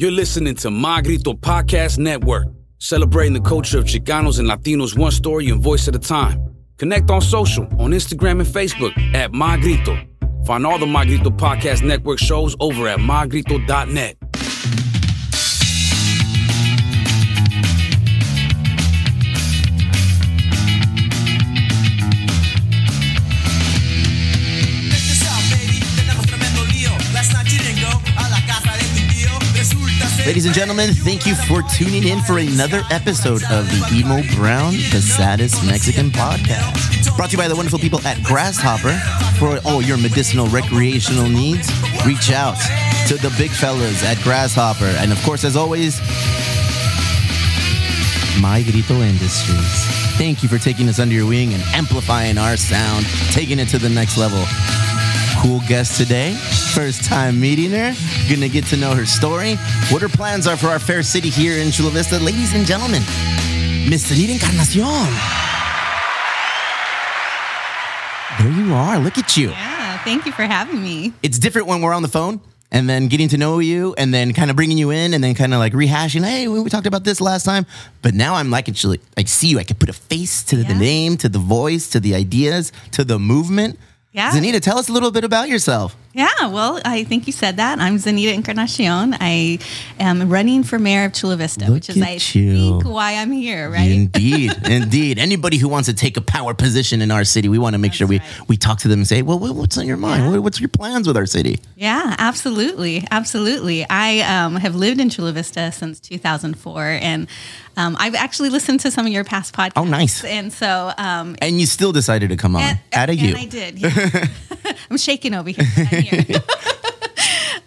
You're listening to My Grito Podcast Network, celebrating the culture of Chicanos and Latinos one story and voice at a time. Connect on social, on Instagram and Facebook at My Grito. Find all the My Grito Podcast Network shows over at mygrito.net. Ladies and gentlemen, thank you for tuning in for another episode of the Emo Brown, the saddest Mexican podcast. Brought to you by the wonderful people at Grasshopper. For all your medicinal recreational needs, reach out to the big fellas at Grasshopper. And of course, as always, My Grito Industries. Thank you for taking us under your wing and amplifying our sound, taking it to the next level cool guest today. First time meeting her. Gonna get to know her story, what her plans are for our fair city here in Chula Vista. Ladies and gentlemen, Miss Anita Encarnacion. There you are. Look at you. Yeah, thank you for having me. It's different when we're on the phone and then getting to know you and then kind of bringing you in and then kind of like rehashing, hey, we we talked about this last time. But now I'm like, actually, I see you. I can put a face to the name, to the voice, to the ideas, to the movement. Yeah. Zaneta, tell us a little bit about yourself. Yeah, well, I think you said that. I'm Zaneta Encarnacion. I am running for mayor of Chula Vista, Look which is, I you. think, why I'm here, right? Indeed, indeed. Anybody who wants to take a power position in our city, we want to make sure we, right. we talk to them and say, well, what's on your mind? Yeah. What's your plans with our city? Yeah, absolutely, absolutely. I um, have lived in Chula Vista since 2004, and um, I've actually listened to some of your past podcasts. Oh, nice. And so, um, And you still decided to come on. and, Out of and you. I did. Yeah. I'm shaking over here. But I'm here.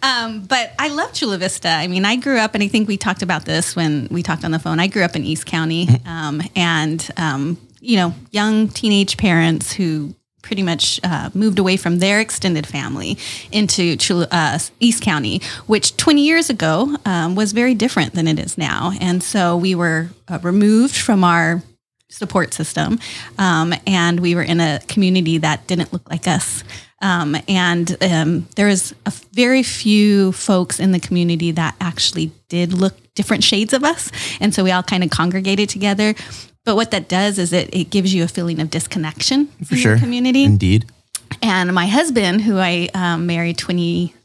um, but I love Chula Vista. I mean, I grew up, and I think we talked about this when we talked on the phone. I grew up in East County, um, and um, you know, young teenage parents who pretty much uh, moved away from their extended family into Chula, uh, East County, which 20 years ago um, was very different than it is now. And so we were uh, removed from our support system. Um, and we were in a community that didn't look like us. Um, and um, there was very few folks in the community that actually did look different shades of us. And so we all kind of congregated together. But what that does is it, it gives you a feeling of disconnection For in sure. your community. Indeed. And my husband, who I um, married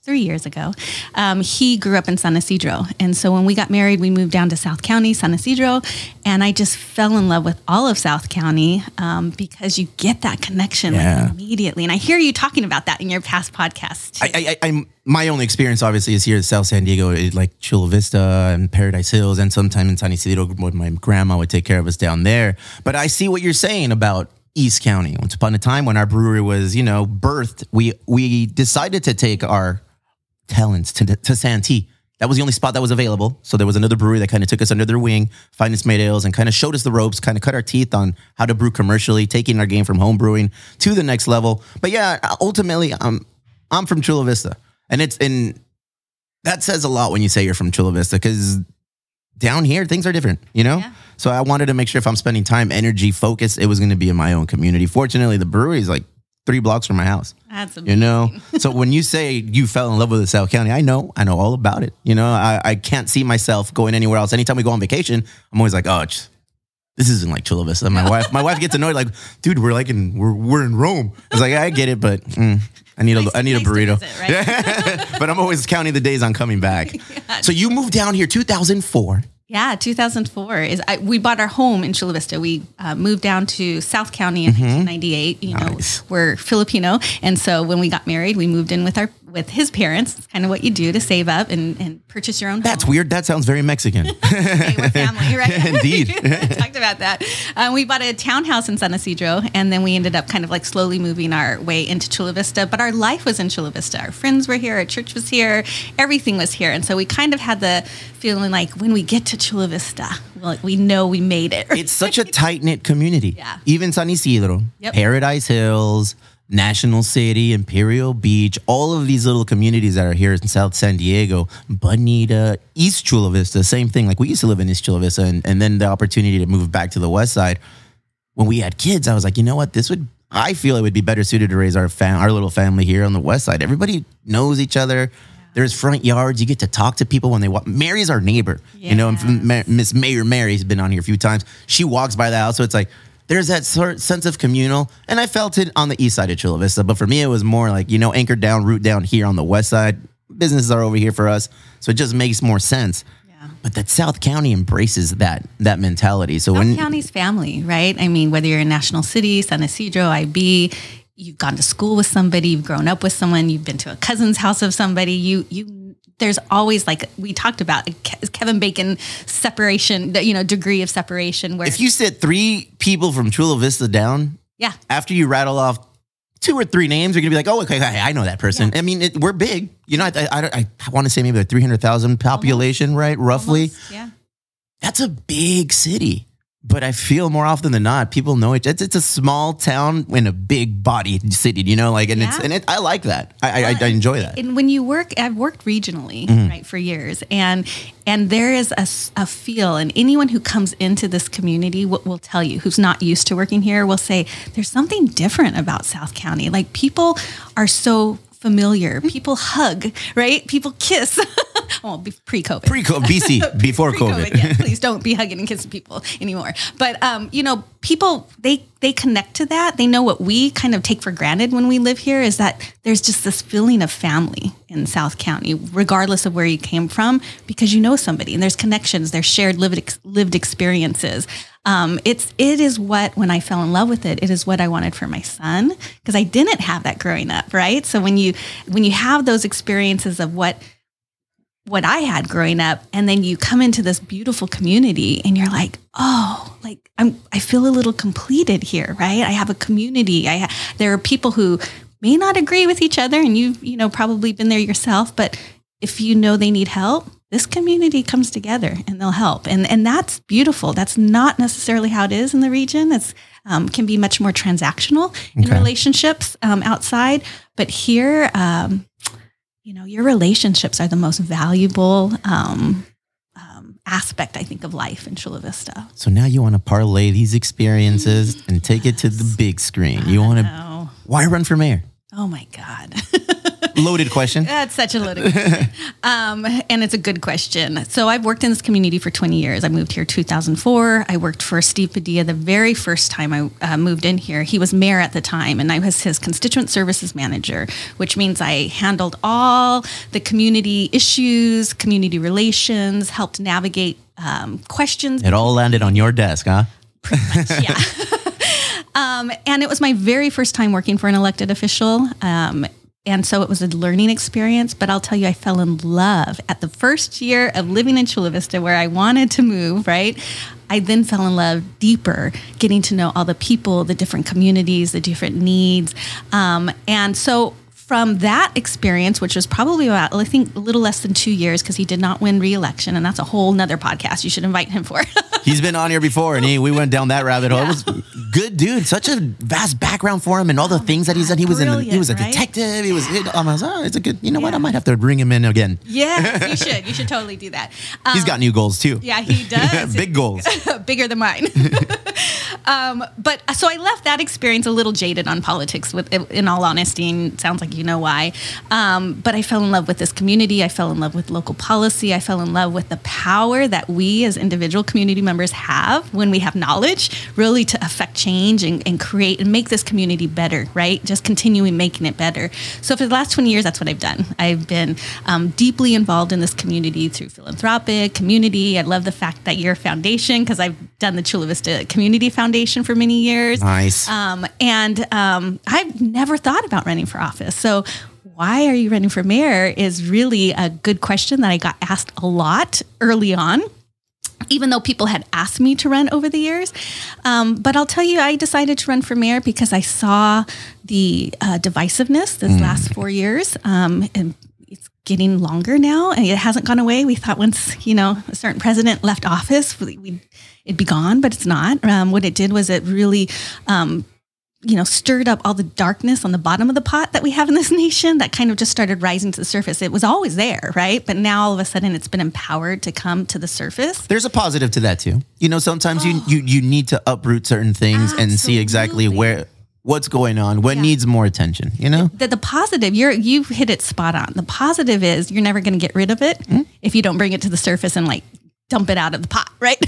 23 years ago, um, he grew up in San Ysidro. And so when we got married, we moved down to South County, San Ysidro. And I just fell in love with all of South County um, because you get that connection Yeah. like, immediately. And I hear you talking about that in your past podcasts. Too. I, I, I'm my only experience obviously is here in South San Diego, like Chula Vista and Paradise Hills, and sometime in San Ysidro when my grandma would take care of us down there. But I see what you're saying about East County. Once upon a time, when our brewery was, you know, birthed, we we decided to take our talents to to Santee. That was the only spot that was available. So there was another brewery that kind of took us under their wing, finest made ales, and kind of showed us the ropes, kind of cut our teeth on how to brew commercially, taking our game from home brewing to the next level. But yeah, ultimately, I'm I'm from Chula Vista, and it's in that says a lot when you say you're from Chula Vista because down here things are different, you know. Yeah. So I wanted to make sure if I'm spending time, energy, focus, it was going to be in my own community. Fortunately, the brewery is like three blocks from my house. That's amazing. You know, so when you say you fell in love with the South County, I know, I know all about it. You know, I, I can't see myself going anywhere else. Anytime we go on vacation, I'm always like, oh, it's, this isn't like Chula Vista. My wife, my wife gets annoyed, like, dude, we're like in, we're, we're in Rome. I was like, I get it, but mm, I need a, nice, I need nice a burrito. Visit, right? but I'm always counting the days on coming back. So you moved down here 2004. Yeah, 2004 is I, we bought our home in Chula Vista. We uh, moved down to South County in 1998. You know, Mm-hmm. We're Filipino, and so when we got married, we moved in with our with his parents. It's kind of what you do to save up and, and purchase your own. That's home. weird. That sounds very Mexican. Hey, we're family, right? Indeed. Talked about that. Um, we bought a townhouse in San Ysidro, and then we ended up kind of like slowly moving our way into Chula Vista. But our life was in Chula Vista. Our friends were here, our church was here, everything was here, and so we kind of had the feeling like when we get to Chula Vista, like we know we made it. it's such a tight knit community. Yeah. Even San Ysidro, Yep. Paradise Hills, National City, Imperial Beach, all of these little communities that are here in South San Diego, Bonita, East Chula Vista, same thing. Like we used to live in East Chula Vista, and, and then the opportunity to move back to the west side. When we had kids, I was like, you know what? This would, I feel it would be better suited to raise our fam- our little family here on the west side. Everybody knows each other. There's front yards. You get to talk to people when they walk. Mary's our neighbor. You know, Miss Mayor Mary's been on here a few times. She walks by the house, so it's like there's that sort sense of communal. And I felt it on the east side of Chula Vista, but for me, it was more like you know, anchored down, root down here on the west side. Businesses are over here for us, so it just makes more sense. But that South County embraces that that mentality. So when South when County's family, right? I mean, whether you're in National City, San Ysidro, IB, you've gone to school with somebody, you've grown up with someone, you've been to a cousin's house of somebody, you you there's always like we talked about Kevin Bacon separation, you know, degree of separation where if you sit three people from Chula Vista down, yeah, after you rattle off two or three names, you're gonna be like, oh, okay, I I know that person. I mean, it, we're big. You know, I, I, I, I want to say maybe like 300,000 population, right? Roughly. almost, yeah. That's a big city. But I feel more often than not, people know it. It's, it's a small town in a big body city, you know, like, and it's, and it, I like that. I, I, I enjoy that. And when you work, I've worked regionally, Mm-hmm. right, for years, and and there is a feel, and anyone who comes into this community will, will tell you, who's not used to working here, will say there's something different about South County. Like people are so familiar. People hug, right? People kiss. well, pre-COVID. Pre-COVID, BC, before COVID. yeah, please don't be hugging and kissing people anymore. But um, you know, people they they connect to that. They know what we kind of take for granted when we live here is that there's just this feeling of family in South County, regardless of where you came from, because you know somebody and there's connections, there's shared lived ex- lived experiences. Um, it's it is what when I fell in love with it, it is what I wanted for my son because I didn't have that growing up, right? So when you when you have those experiences of what what I had growing up, and then you come into this beautiful community, and you're like, oh, like I'm, I feel a little completed here, right? I have a community. I ha- there are people who may not agree with each other, and you've you know probably been there yourself, but if you know they need help, this community comes together and they'll help, and and that's beautiful. That's not necessarily how it is in the region. It's um, can be much more transactional in Okay. relationships um, outside, but here. Um, you know your relationships are the most valuable um, um, aspect i think of life in chula vista So now you want to parlay these experiences and take it to the big screen. You want to, why run for mayor? oh my god Loaded question. that's such a loaded question um, and it's a good question so i've worked in this community for 20 years i moved here 2004 i worked for steve padilla the very first time i uh, moved in here he was mayor at the time and i was his constituent services manager which means i handled all the community issues community relations helped navigate um, questions It all landed on your desk, huh? Pretty much, yeah. um, and it was my very first time working for an elected official. Um, and so it was a learning experience, but I'll tell you, I fell in love at the first year of living in Chula Vista where I wanted to move, right? I then fell in love deeper, getting to know all the people, the different communities, the different needs. Um, and so from that experience, which was probably about, I think, a little less than two years, because he did not win re-election, and that's a whole nother podcast you should invite him for. He's been on here before, and he, we went down that rabbit hole. It was good, dude. Such a vast background for him, and all the things that he's done. He was in. He was a right? detective. He was. I was, oh, it's a good. You know what? I might have to bring him in again. Yeah, you should. You should totally do that. Um, He's got new goals too. yeah, he does. big goals. bigger than mine. um, but so I left that experience a little jaded on politics. With, in all honesty, and sounds like you know why. Um, but I fell in love with this community. I fell in love with local policy. I fell in love with the power that we as individual community members have when we have knowledge, really to affect change and, and create and make this community better. Right, just continuing making it better. So for the last twenty years, that's what I've done. I've been um, deeply involved in this community through philanthropic community. I love the fact that your foundation, because I've done the Chula Vista Community Foundation for many years. Nice. Um, and um, I've never thought about running for office. So, why are you running for mayor is really a good question that I got asked a lot early on. Even though people had asked me to run over the years. Um, but I'll tell you, I decided to run for mayor because I saw the uh, divisiveness this last four years. Um, and it's getting longer now and it hasn't gone away. We thought once, you know, a certain president left office, we, we, it'd be gone, but it's not. Um, what it did was it really, um, you know, stirred up all the darkness on the bottom of the pot that we have in this nation that kind of just started rising to the surface. It was always there, right? But now all of a sudden it's been empowered to come to the surface. There's a positive to that too. You know, sometimes you, you you need to uproot certain things and see exactly where what's going on, what Yeah. needs more attention, you know? the, the positive you're you hit it spot on the positive is you're never going to get rid of it Hmm? if you don't bring it to the surface and like dump it out of the pot right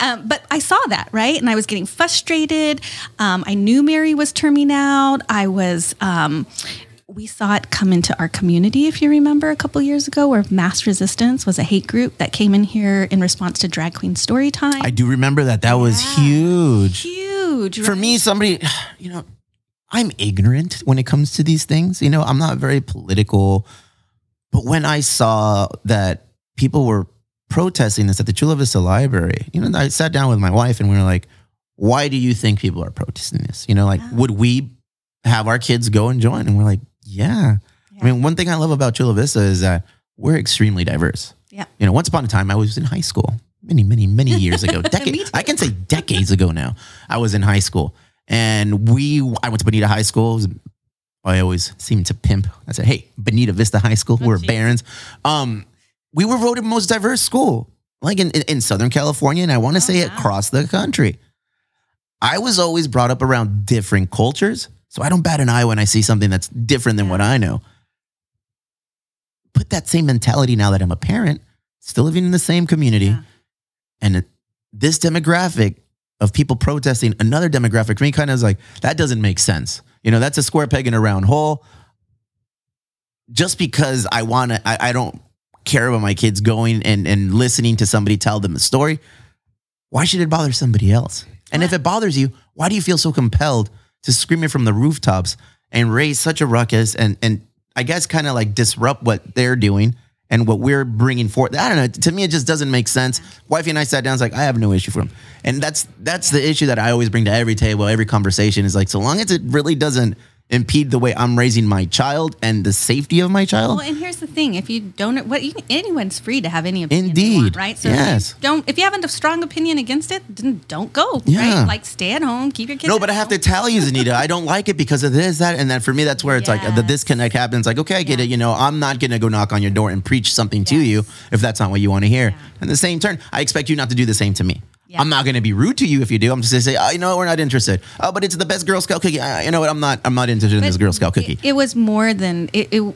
um, but i saw that right and i was getting frustrated um, i knew mary was terming out i was um, we saw it come into our community if you remember a couple years ago where mass resistance was a hate group that came in here in response to drag queen story time I do remember that. That was huge. huge For me, somebody, you know, I'm ignorant when it comes to these things. You know, I'm not very political. But when I saw that people were protesting this at the Chula Vista Library, you know, I sat down with my wife and we were like, why do you think people are protesting this? You know, like, would we have our kids go and join? And we're like, yeah. I mean, one thing I love about Chula Vista is that we're extremely diverse. yeah You know, once upon a time, I was in high school many, many, many years ago. Decades. I can say decades ago now. I was in high school, and we. I went to Bonita High School. I always seemed to pimp. I said, "Hey, Bonita Vista High School. we're geez. Barons." Um, we were voted most diverse school, like in, in, Southern California, and I want to oh, say wow. across the country. I was always brought up around different cultures, so I don't bat an eye when I see something that's different than what I know. Put that same mentality now that I'm a parent, still living in the same community, Yeah. and it- this demographic of people protesting another demographic me kind of is like that doesn't make sense. You know, that's a square peg in a round hole. Just because I want to, I, I don't care about my kids going and, and listening to somebody tell them a story. Why should it bother somebody else? And if it bothers you, why do you feel so compelled to scream it from the rooftops and raise such a ruckus and and I guess kind of like disrupt what they're doing and what we're bringing forth? I don't know. To me, it just doesn't make sense. Wifey and I sat down. It's like I have no issue for them, and that's that's the issue that I always bring to every table, every conversation. Is like so long as it really doesn't impede the way I'm raising my child and the safety of my child. Well, and here's the thing: if you don't, what you, anyone's free to have any opinion Indeed. want, right? So Yes. if you don't if you have a strong opinion against it, then don't go. Yeah. Right? Like stay at home, keep your kids. No, but I have to tell you, Zaneta, I don't like it because of this, that, and then for me, that's where it's like the disconnect happens. Like, okay, I get Yeah. it. You know, I'm not gonna go knock on your door and preach something to you if that's not what you want to hear. And the same turn, I expect you not to do the same to me. Yeah. I'm not gonna be rude to you if you do. I'm just gonna say, oh, you know what, we're not interested. Oh, but it's the best Girl Scout cookie. Uh, you know what? I'm not. I'm not interested in this Girl Scout cookie. It, it was more than it. it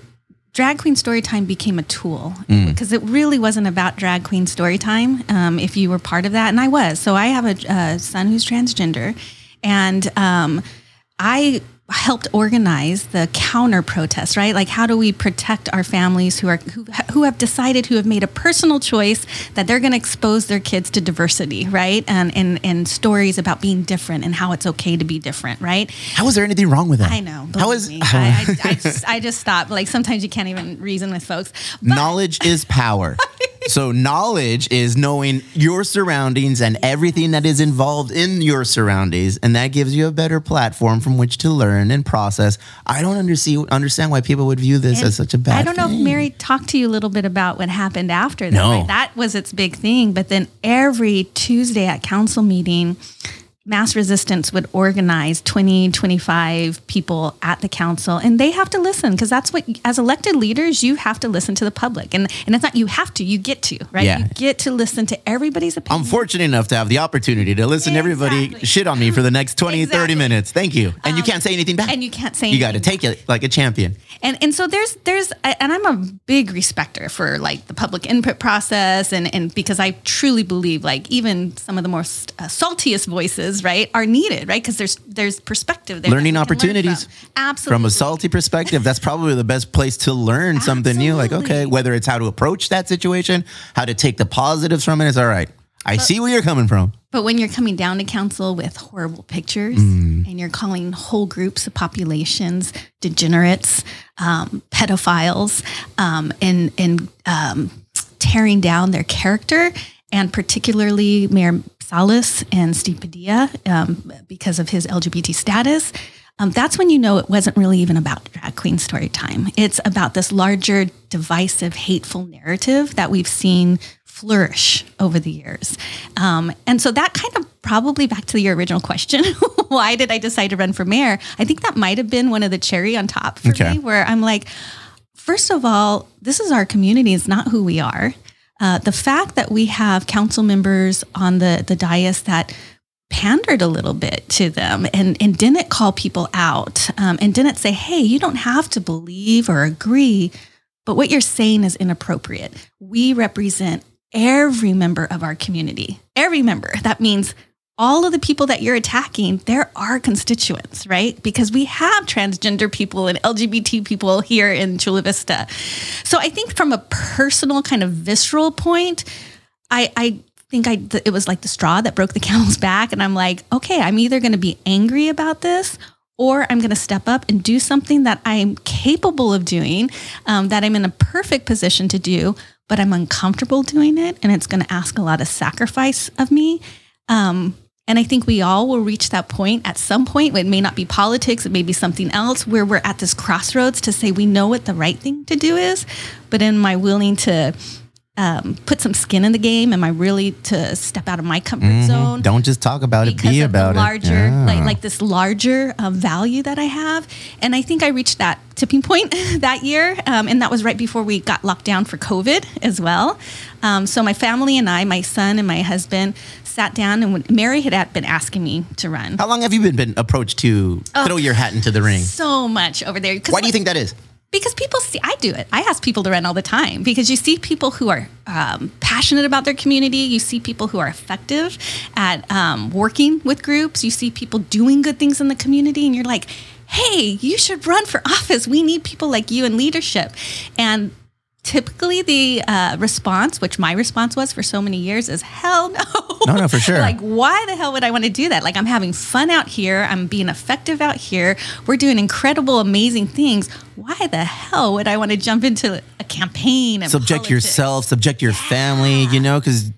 Drag Queen Storytime became a tool Mm. because it really wasn't about Drag Queen Storytime. Um, if you were part of that, and I was, so I have a, a son who's transgender, and um, I helped organize the counter protest. Right, like how do we protect our families who are who, who have decided who have made a personal choice that they're going to expose their kids to diversity, right, and and and stories about being different and how it's okay to be different, right. How is there anything wrong with that? I know. How is. I, I, I, just, I just stop. Like sometimes you can't even reason with folks. But knowledge is power. so knowledge is knowing your surroundings and everything that is involved in your surroundings, and that gives you a better platform from which to learn and process. I don't understand why people would view this as such a bad. Thing. I don't know if. Mary talked to you a little bit about what happened after that. No. right? That was its big thing. But then every Tuesday at council meeting, Mass Resistance would organize 20, 25 people at the council, and they have to listen because that's what, as elected leaders, you have to listen to the public. And, and it's not you have to, you get to, right? Yeah. You get to listen to everybody's opinion. I'm fortunate enough to have the opportunity to listen to everybody shit on me for the next 20, 30 minutes. Thank you. And you can't say anything back. and you can't say You got to take it like a champion. and and so there's there's and I'm a big respecter for like the public input process and and because I truly believe like even some of the most uh, saltiest voices right are needed right because there's there's perspective there Learning can learn opportunities. from. absolutely From a salty perspective, that's probably the best place to learn something new. Like, okay, whether it's how to approach that situation, how to take the positives from it, it's all right. I see where you're coming from. But when you're coming down to council with horrible pictures Mm. and you're calling whole groups of populations degenerates, um, pedophiles, um, and and um, tearing down their character, and particularly Mayor Salas and Steve Padilla um, because of his LGBT status. Um, that's when you know it wasn't really even about drag queen story time. It's about this larger, divisive, hateful narrative that we've seen flourish over the years. Um, and so that kind of probably back to your original question why did I decide to run for mayor? I think that might have been one of the cherry on top for Okay. me, where I'm like, first of all, this is our community, it's not who we are. Uh, the fact that we have council members on the, the dais that pandered a little bit to them and, and didn't call people out um, and didn't say, hey, you don't have to believe or agree, but what you're saying is inappropriate. We represent every member of our community, every member. That means all of the people that you're attacking, there are constituents, right? Because we have transgender people and LGBT people here in Chula Vista. So I think from a personal kind of visceral point, I, I think I it was like the straw that broke the camel's back, and I'm like, okay, I'm either going to be angry about this. Or I'm going to step up and do something that I'm capable of doing, um, that I'm in a perfect position to do, but I'm uncomfortable doing it. And it's going to ask a lot of sacrifice of me. Um, and I think we all will reach that point at some point. It may not be politics, it may be something else where we're at this crossroads to say we know what the right thing to do is. But am I willing to um, put some skin in the game? Am I really to step out of my comfort zone? Don't just talk about it, be of about the larger, it. Yeah. like like this larger uh, value that I have. And I think I reached that tipping point that year, um, and that was right before we got locked down for COVID as well. Um, so my family and I, my son and my husband, sat down, and when Mary had been asking me to run How long have you been, been approached to throw your hat into the ring? so much over there. Why do you think that is? Because people see i do it. I ask people to run all the time because you see people who are um, passionate about their community. You see people who are effective at um, working with groups. You see people doing good things in the community and you're like hey you should run for office. We need people like you in leadership. And typically the uh, response which my response was for so many years is hell no No, no, for sure. like why the hell would i want to do that like i'm having fun out here i'm being effective out here we're doing incredible amazing things why the hell would i want to jump into a campaign and subject politics? yourself, subject your family, you know, because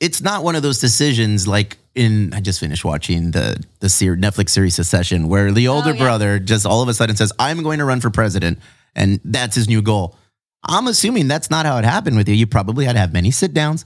it's not one of those decisions like in I just finished watching the the ser- Netflix series Succession where the older Oh, yeah. brother just all of a sudden says, I'm going to run for president, and that's his new goal. I'm assuming that's not how it happened with you. You probably had to have many sit downs.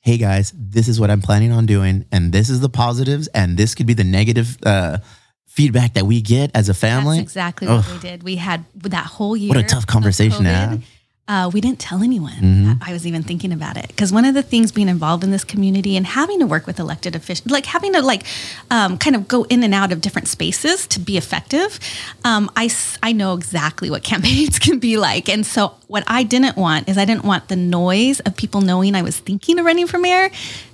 Hey guys, this is what I'm planning on doing, and this is the positives, and this could be the negative uh, feedback that we get as a family. That's exactly what we did. We had that whole year. What a tough conversation to have. Uh, we didn't tell anyone. Mm-hmm. I I was even thinking about it because one of the things being involved in this community and having to work with elected officials, like having to like um, kind of go in and out of different spaces to be effective. Um, I know exactly what campaigns can be like, and so what I didn't want is I didn't want the noise of people knowing I was thinking of running for mayor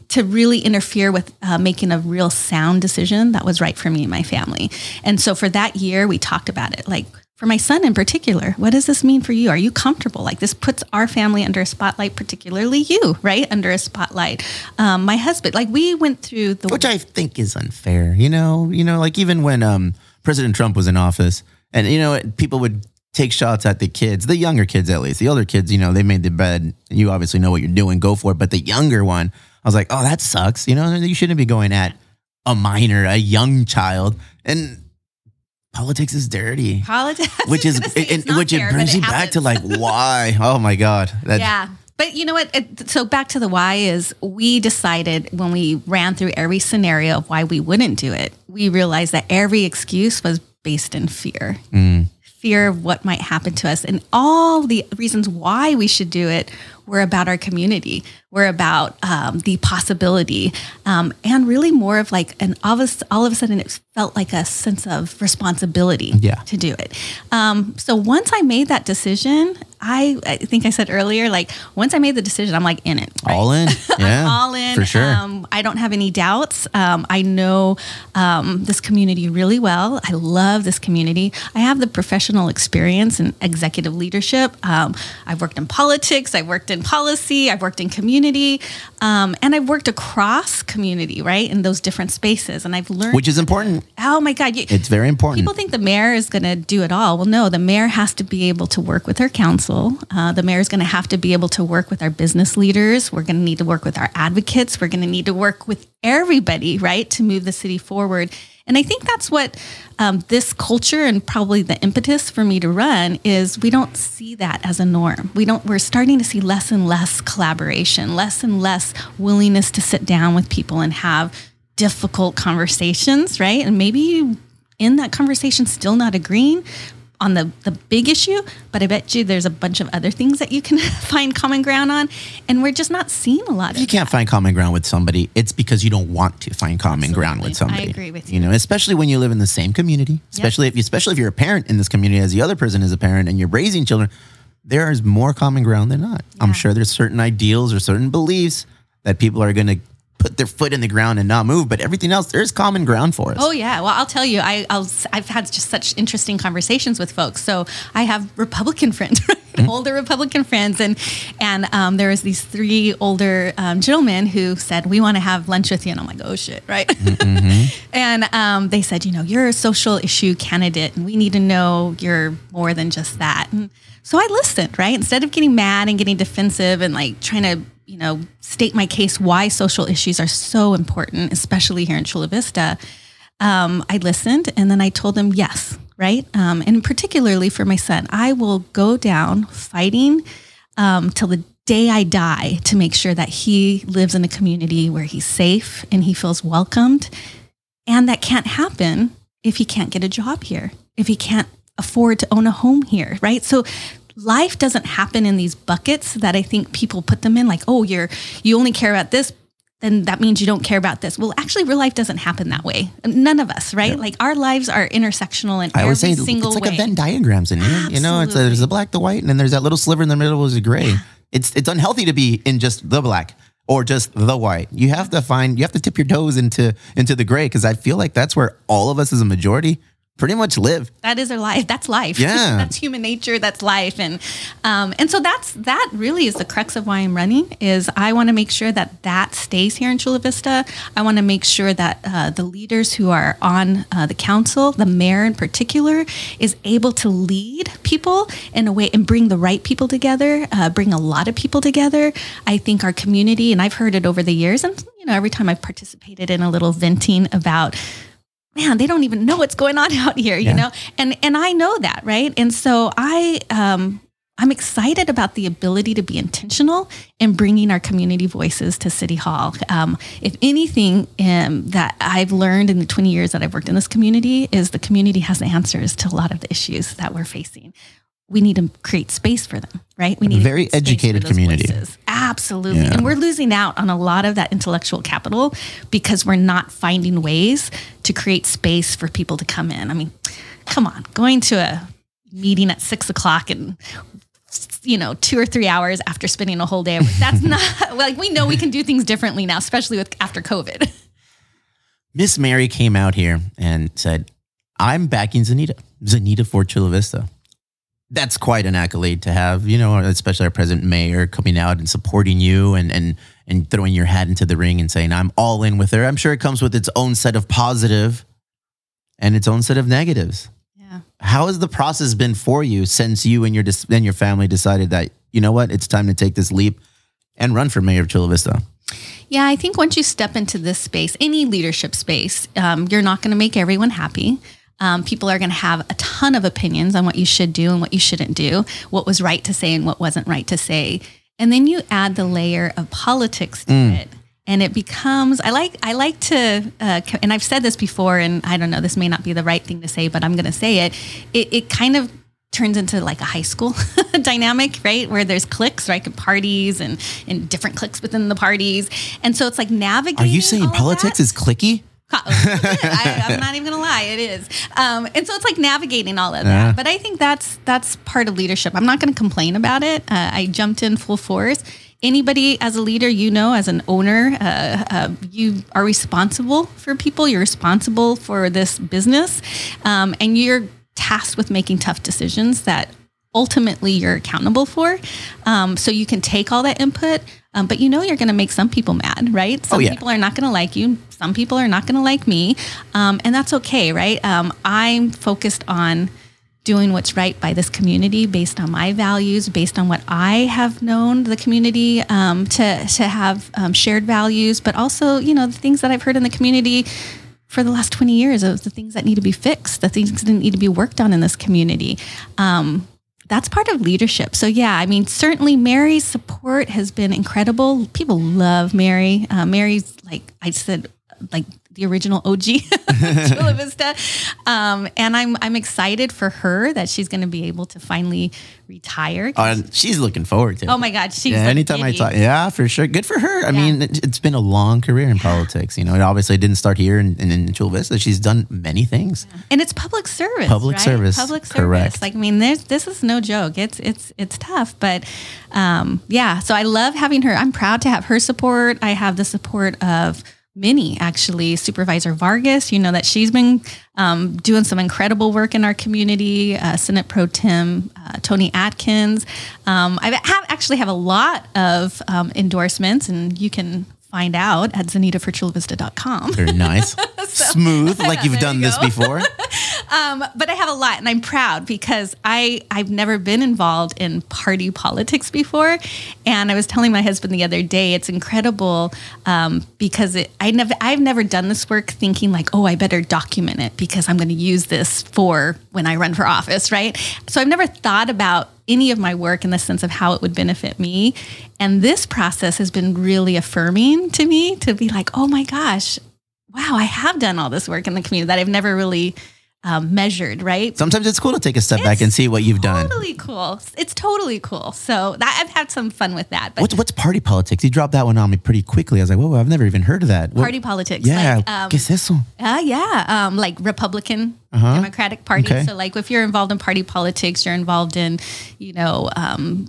to really interfere with uh, making a real sound decision that was right for me and my family. And so for that year, we talked about it. Like for my son in particular, what does this mean for you? Are you comfortable? Like this puts our family under a spotlight, particularly you, right? Under a spotlight. Um, my husband, like we went through the which I think is unfair. You know, you know, like even when um, President Trump was in office, and you know, people would take shots at the kids, the younger kids at least. The older kids, you know, they made the bed. You obviously know what you're doing. Go for it. But the younger one, I was like, oh, that sucks. You know, you shouldn't be going at a minor, a young child, and politics is dirty. politics, Which is, and, which it brings you back to like why? Oh my god, that, yeah. But you know what? It- So back to the why is we decided when we ran through every scenario of why we wouldn't do it, we realized that every excuse was based in fear. Mm. Fear of what might happen to us. And all the reasons why we should do it were about our community. We're about um, the possibility. Um, and really more of like an all of, a, all of a sudden it felt like a sense of responsibility Yeah. to do it. Um, so once I made that decision, I, I think I said earlier, like once I made the decision, I'm like in it. right? all in, yeah, all in. for sure. Um, I don't have any doubts. Um, I know um, this community really well. I love this community. I have the professional experience in executive leadership. Um, I've worked in politics. I've worked in policy. I've worked in community, um, and I've worked across community, right, in those different spaces. And I've learned which is important. Oh my God! You, It's very important. People think the mayor is going to do it all. Well, no, the mayor has to be able to work with her council. Uh, the mayor is going to have to be able to work with our business leaders. We're going to need to work with our advocates. We're going to need to work with everybody, right, to move the city forward. And I think that's what um, this culture and probably the impetus for me to run is. We don't see that as a norm. We don't. We're starting to see less and less collaboration, less and less willingness to sit down with people and have difficult conversations, right? And maybe in that conversation still not agreeing on the the big issue, but I bet you there's a bunch of other things that you can find common ground on, and we're just not seeing a lot of. you can't find common ground with somebody, it's because you don't want to find common ground with somebody. I agree with You you. know, especially when you live in the same community, especially if you, especially if you're a parent in this community as the other person is a parent and you're raising children, there is more common ground than not. I'm sure there's certain ideals or certain beliefs that people are going to put their foot in the ground and not move, but everything else there's common ground for us. Oh yeah, well I'll tell you, I, I'll I've had just such interesting conversations with folks. So I have Republican friends, right? older Republican friends, and and um, there was these three older um, gentlemen who said we want to have lunch with you, and I'm like, oh shit, right? and um, they said, you know, you're a social issue candidate, and we need to know you're more than just that. And so I listened, right? Instead of getting mad and getting defensive and like trying to, you know, state my case why social issues are so important, especially here in Chula Vista, um, I listened and then I told them yes, right? Um, and particularly for my son, I will go down fighting um, till the day I die to make sure that he lives in a community where he's safe and he feels welcomed. And that can't happen if he can't get a job here, if he can't afford to own a home here, right? So life doesn't happen in these buckets that I think people put them in like, oh, you're you only care about this, then that means you don't care about this. Well, actually real life doesn't happen that way. None of us, right? Like our lives are intersectional in I every say single it's like way. a Venn diagrams in here. You know, it's a, there's the black, the white, and then there's that little sliver in the middle is a gray. It's it's unhealthy to be in just the black or just the white. You have to find you have to tip your toes into into the gray because I feel like that's where all of us as a majority pretty much live. that is our life. That's life. Yeah. that's human nature. That's life. And um, and so that's that really is the crux of why I'm running. Is I want to make sure that that stays here in Chula Vista. I want to make sure that uh, the leaders who are on uh, the council, the mayor in particular, is able to lead people in a way and bring the right people together, uh, bring a lot of people together. I think our community, and I've heard it over the years, and you know, every time I've participated in a little venting about man, they don't even know what's going on out here, you Yeah. know? And and I know that, right? And so I um I'm excited about the ability to be intentional in bringing our community voices to City Hall. Um, if anything um, that I've learned in the 20 years that I've worked in this community is the community has the answers to a lot of the issues that we're facing. We need to create space for them, right? We need to Very create space for educated community. voices. Absolutely. Yeah. And we're losing out on a lot of that intellectual capital because we're not finding ways to create space for people to come in. I mean, come on, going to a meeting at six o'clock and you know two or three hours after spending a whole day that's not like we know we can do things differently now especially with after covid Miss Mary came out here and said, I'm backing Zaneta. Zaneta for Chula Vista. That's quite an accolade to have, you know, especially our present mayor coming out and supporting you and and and throwing your hat into the ring and saying, I'm all in with her. I'm sure it comes with its own set of positive and its own set of negatives. yeah How has the process been for you since you and your and your family decided that, you know what, it's time to take this leap and run for mayor of Chula Vista? Yeah, I think once you step into this space, any leadership space, um, you're not going to make everyone happy. Um, people are going to have a ton of opinions on what you should do and what you shouldn't do, what was right to say and what wasn't right to say. And then you add the layer of politics to it. And it becomes, I like, I like to, uh, and I've said this before, and I don't know, this may not be the right thing to say, but I'm going to say it. It, it kind of turns into like a high school dynamic, right? Where there's cliques, right? Parties and, and different cliques within the parties. And so it's like navigating. Are you saying politics is clicky? I, I'm not even gonna lie, it is. Um, and so it's like navigating all of that. But I think that's that's part of leadership. I'm not gonna complain about it. Uh, I jumped in full force. Anybody as a leader, you know, as an owner, uh, uh, you are responsible for people. You're responsible for this business, um, and you're tasked with making tough decisions that ultimately you're accountable for. Um, so you can take all that input, um, but you know you're going to make some people mad, right? Some Oh, yeah. people are not going to like you. Some people are not going to like me, um, and that's okay, right? Um, I'm focused on doing what's right by this community based on my values, based on what I have known the community um, to to have um, shared values, but also you know the things that I've heard in the community for the last 20 years of the things that need to be fixed, the things that need to be worked on in this community. Um, that's part of leadership. So yeah, I mean, certainly Mary's support has been incredible. People love Mary. Uh, Mary's like I said, like the original OG Chula Vista. Um, and I'm I'm excited for her that she's going to be able to finally retire. Uh, she's looking forward to it. oh my God, she's Yeah, like anytime I talk, yeah, for sure. Good for her. I Yeah. mean, it, it's been a long career in politics. You know, it obviously didn't start here in, in, in Chula Vista. She's done many things. and it's public service. Public right? service, Public service. correct. Like I mean, there's this is no joke. It's it's it's tough, but um, yeah. So I love having her. I'm proud to have her support. I have the support of Minnie, actually, Supervisor Vargas. You know that she's been um, doing some incredible work in our community. Uh, Senate Pro Tem uh, Toni Atkins. Um, I have actually have a lot of um, endorsements, and you can find out at zanetaforchulavista.com. Very nice, smooth, like you've done you this before. Um, but I have a lot, and I'm proud because I I've never been involved in party politics before, and I was telling my husband the other day it's incredible um, because it, I never I've never done this work thinking like oh I better document it because I'm going to use this for when I run for office, right? So I've never thought about any of my work in the sense of how it would benefit me, and this process has been really affirming to me to be like oh my gosh wow, I have done all this work in the community that I've never really um, measured, right? Sometimes it's cool to take a step back and see what you've done. Totally cool. It's totally cool. So that, I've had some fun with that. But What's what's party politics? You dropped that one on me pretty quickly. I was like, whoa, I've never even heard of that. What- party politics, Yeah, like, um, ¿qué es eso? uh, yeah, um, like Republican Democratic Party. Uh-huh. Okay. So like if you're involved in party politics, you're involved in, you know, um,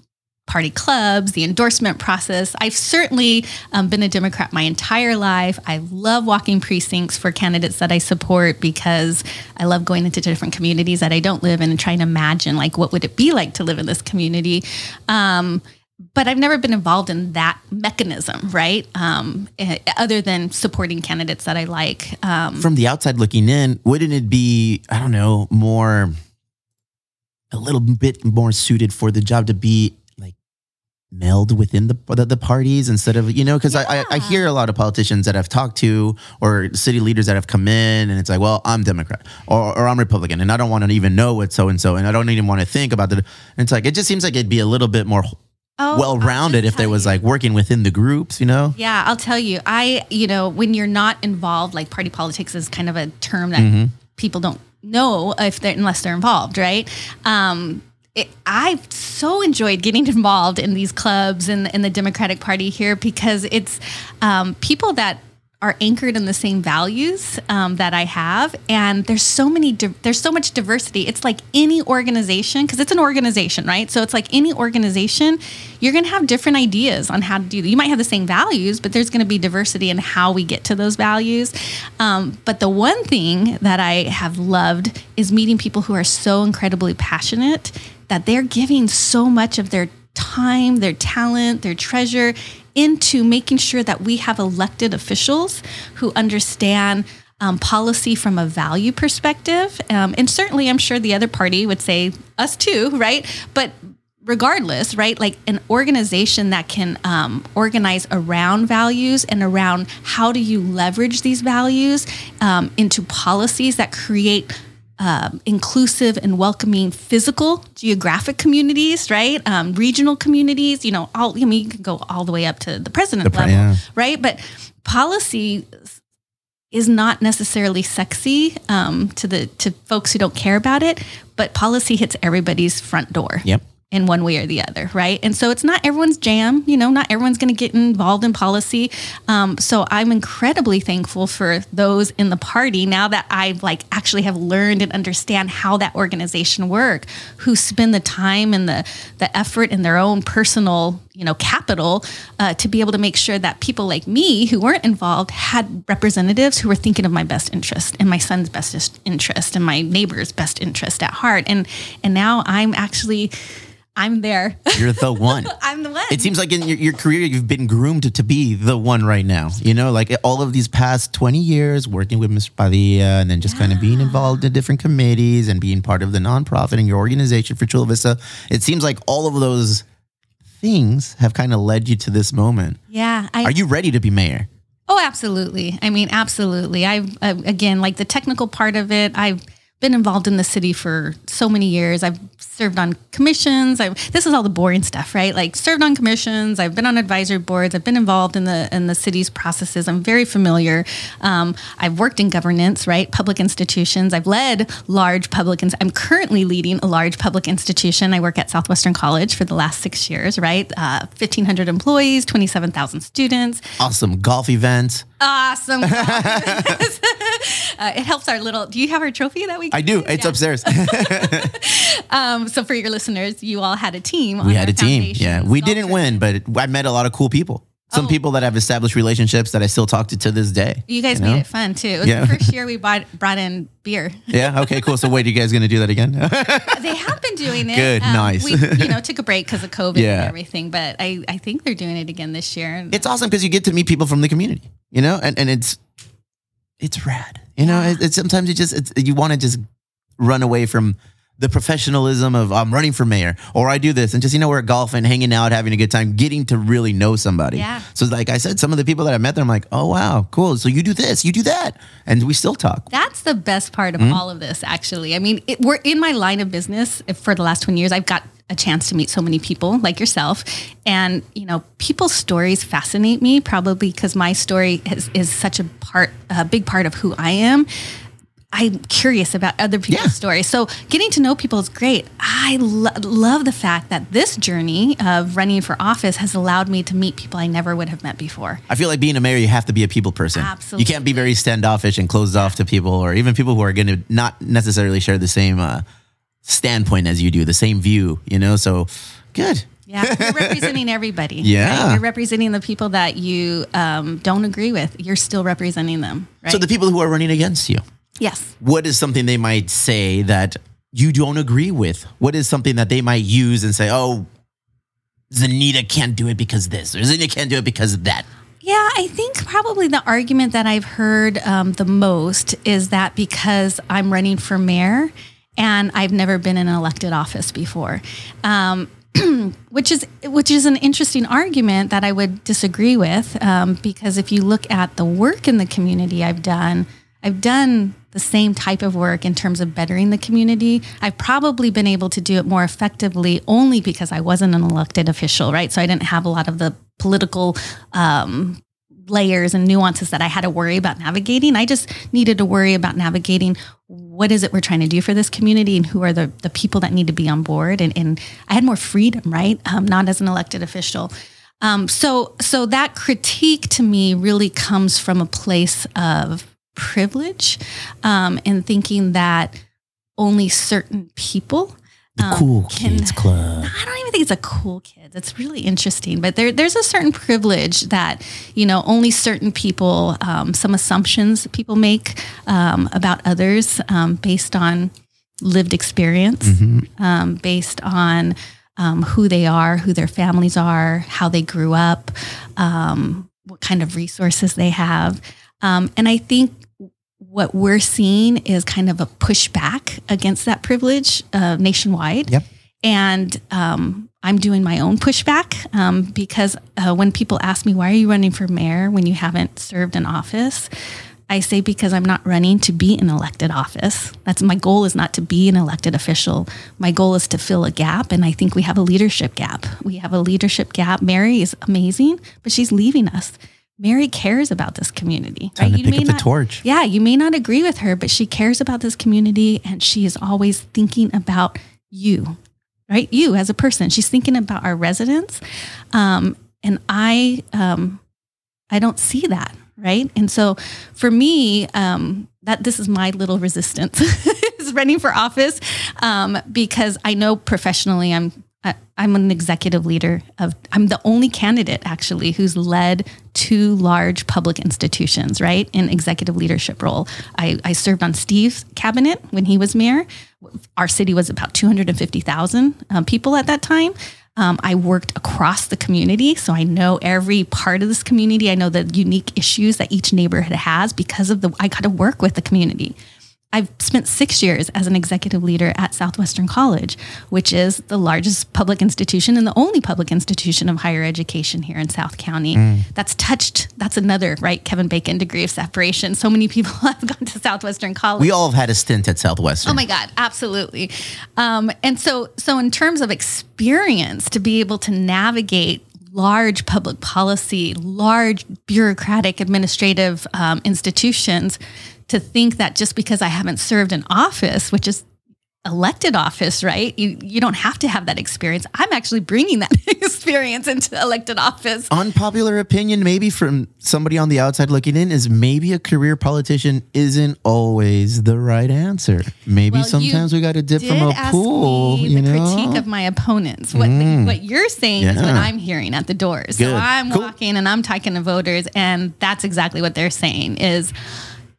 party clubs, the endorsement process. I've certainly um, been a Democrat my entire life. I love walking precincts for candidates that I support because I love going into different communities that I don't live in and trying to imagine like what would it be like to live in this community. Um, but I've never been involved in that mechanism, right? Um, eh, other than supporting candidates that I like. Um, From the outside looking in, wouldn't it be, I don't know, more, a little bit more suited for the job to be meld within the the, the parties instead of, you know, because I, I, I hear a lot of politicians that I've talked to or city leaders that have come in and it's like, well, I'm Democrat or, or I'm Republican and I don't want to even know what so and so and I don't even want to think about it. It's like, it just seems like it'd be a little bit more Oh, well rounded if there was like working within the groups, you know? Yeah, I'll tell you. I, you know, when you're not involved, like party politics is kind of a term that Mm-hmm. people don't know if they're unless they're involved, right? Um, it, I've so enjoyed getting involved in these clubs and in the Democratic Party here because it's um, people that are anchored in the same values um, that I have, and there's so many, di- there's so much diversity. It's like any organization because it's an organization, right? So it's like any organization, you're going to have different ideas on how to do. You might have the same values, but there's going to be diversity in how we get to those values. Um, but the one thing that I have loved is meeting people who are so incredibly passionate that they're giving so much of their time, their talent, their treasure into making sure that we have elected officials who understand um, policy from a value perspective. Um, and certainly, I'm sure the other party would say us too, right? But regardless, right? Like an organization that can um, organize around values and around how do you leverage these values um, into policies that create um, inclusive and welcoming physical geographic communities, right? Um, regional communities, you know, all, I mean, you can go all the way up to the president pre- level, yeah. right? But policy is not necessarily sexy um, to the to folks who don't care about it, but policy hits everybody's front door. Yep. In one way or the other, right? And so it's not everyone's jam, you know, not everyone's going to get involved in policy. Um, so I'm incredibly thankful for those in the party now that I've like actually have learned and understand how that organization work, who spend the time and the the effort and their own personal, you know, capital uh, to be able to make sure that people like me who weren't involved had representatives who were thinking of my best interest and my son's best interest and my neighbor's best interest at heart. And and now I'm actually I'm there. You're the one. I'm the one. It seems like in your, your career, you've been groomed to, be the one right now. You know, like all of these past 20 years working with Mr. Padilla and then just kind of being involved in different committees and being part of the nonprofit and your organization for Chula Vista. It seems like all of those things have kind of led you to this moment. yeah. I, Are you ready to be mayor? Oh, absolutely. I mean, absolutely. I've uh, again, like the technical part of it. I've been involved in the city for so many years. I've served on commissions. I've, this is all the boring stuff, right? Like served on commissions. I've been on advisory boards. I've been involved in the in the city's processes. I'm very familiar. Um, I've worked in governance, right? Public institutions. I've led large public. Ins- I'm currently leading a large public institution. I work at Southwestern College for the last six years, right? Uh, 1,500 employees, 27,000 students. Awesome golf events. Awesome. uh, it helps our little. Do you have our trophy that we? I do. It's Yeah. upstairs. Um, so for your listeners, you all had a team. on we had a team. Yeah, we didn't win, but I met a lot of cool people. Some Oh. people that have established relationships that I still talk to to this day. You guys know? made it fun too. It was Yeah. the first year we bought, brought in beer. Yeah. Okay. Cool. So wait, you guys gonna do that again? They have been doing it. Um, Good, nice. We, you know, took a break because of COVID Yeah. and everything, but I, I think they're doing it again this year. it's awesome because you get to meet people from the community, you know, and, and it's it's rad. You know, Yeah. it, it's sometimes you just it's, you want to just run away from the professionalism of I'm running for mayor or I do this and just you know we're golfing, hanging out, having a good time, getting to really know somebody. Yeah. So like I said, some of the people that I met there, I'm like, oh wow, cool. So you do this, you do that, and we still talk. That's the best part of mm-hmm. all of this, actually. I mean, it, we're in my line of business for the last 20 years. I've got a chance to meet so many people like yourself. And, you know, people's stories fascinate me probably because my story is, is such a part, a big part of who I am. I'm curious about other people's Yeah. stories. So getting to know people is great. I lo- love the fact that this journey of running for office has allowed me to meet people I never would have met before. I feel like being a mayor, you have to be a people person. Absolutely. You can't be very standoffish and closed off to people, or even people who are going to not necessarily share the same uh, standpoint as you do, the same view. You know, so good. Yeah, you're representing everybody. Yeah. right? you're representing the people that you um, don't agree with. You're still representing them, right? So the people who are running against you, yes, what is something they might say that you don't agree with? What is something that they might use and say, "Oh, Zaneta can't do it because this, or Zaneta can't do it because of that." yeah. I think probably the argument that I've heard um, the most is that because I'm running for mayor and I've never been in an elected office before. Um, which is which is an interesting argument that I would disagree with um, because if you look at the work in the community I've done, I've done the same type of work in terms of bettering the community. I've probably been able to do it more effectively only because I wasn't an elected official, right? So I didn't have a lot of the political um, layers and nuances that I had to worry about navigating. I just needed to worry about navigating what is it we're trying to do for this community and who are the, the people that need to be on board. And, and I had more freedom, right? Um, not as an elected official. Um, so, so that critique to me really comes from a place of privilege um, and thinking that only certain people um, cool can- Kids Club. I don't even think it's a cool kid. It's really interesting, but there, there's a certain privilege that you know only certain people, um, some assumptions that people make um, about others um, based on lived experience, um, based on um, who they are, who their families are, how they grew up, um, what kind of resources they have, um, and I think what we're seeing is kind of a pushback against that privilege uh, nationwide. Yep. And um, I'm doing my own pushback um, because uh, when people ask me, why are you running for mayor when you haven't served in office? I say because I'm not running to be an elected office. That's my goal is not to be an elected official. My goal is to fill a gap. And I think we have a leadership gap. We have a leadership gap. Mary is amazing, but she's leaving us. Mary cares about this community. Time to You pick may up the not- torch. yeah, you may not agree with her, but she cares about this community and she is always thinking about you, right? You as a person. She's thinking about our residents. Um, and I, um, I don't see that, right? And so for me, um, that this is my little resistance is running for office um, because I know professionally I'm I, I'm an executive leader of I'm the only candidate actually who's led two large public institutions right in executive leadership role. I, I served on Steve's cabinet when he was mayor. Our city was about 250,000 um, people at that time. Um, I worked across the community, so I know every part of this community. I know the unique issues that each neighborhood has because of the. I got to work with the community, I've spent six years as an executive leader at Southwestern College, which is the largest public institution and the only public institution of higher education here in South County. That's touched, that's another, right? Kevin Bacon degree of separation. So many people have gone to Southwestern College. We all have had a stint at Southwestern. Oh my God, absolutely. Um, and so, so in terms of experience, to be able to navigate large public policy, large bureaucratic administrative um, institutions, to think that just because I haven't served in office, which is elected office, right? You you don't have to have that experience. I'm actually bringing that experience into elected office. Unpopular opinion, maybe from somebody on the outside looking in, is maybe a career politician isn't always the right answer. Maybe Well, sometimes we got to dip from a pool. you the know? Mm. critique of my opponents. What what you're saying is what I'm hearing at the doors. So Good. I'm Cool. walking and I'm talking to voters, and that's exactly what they're saying is.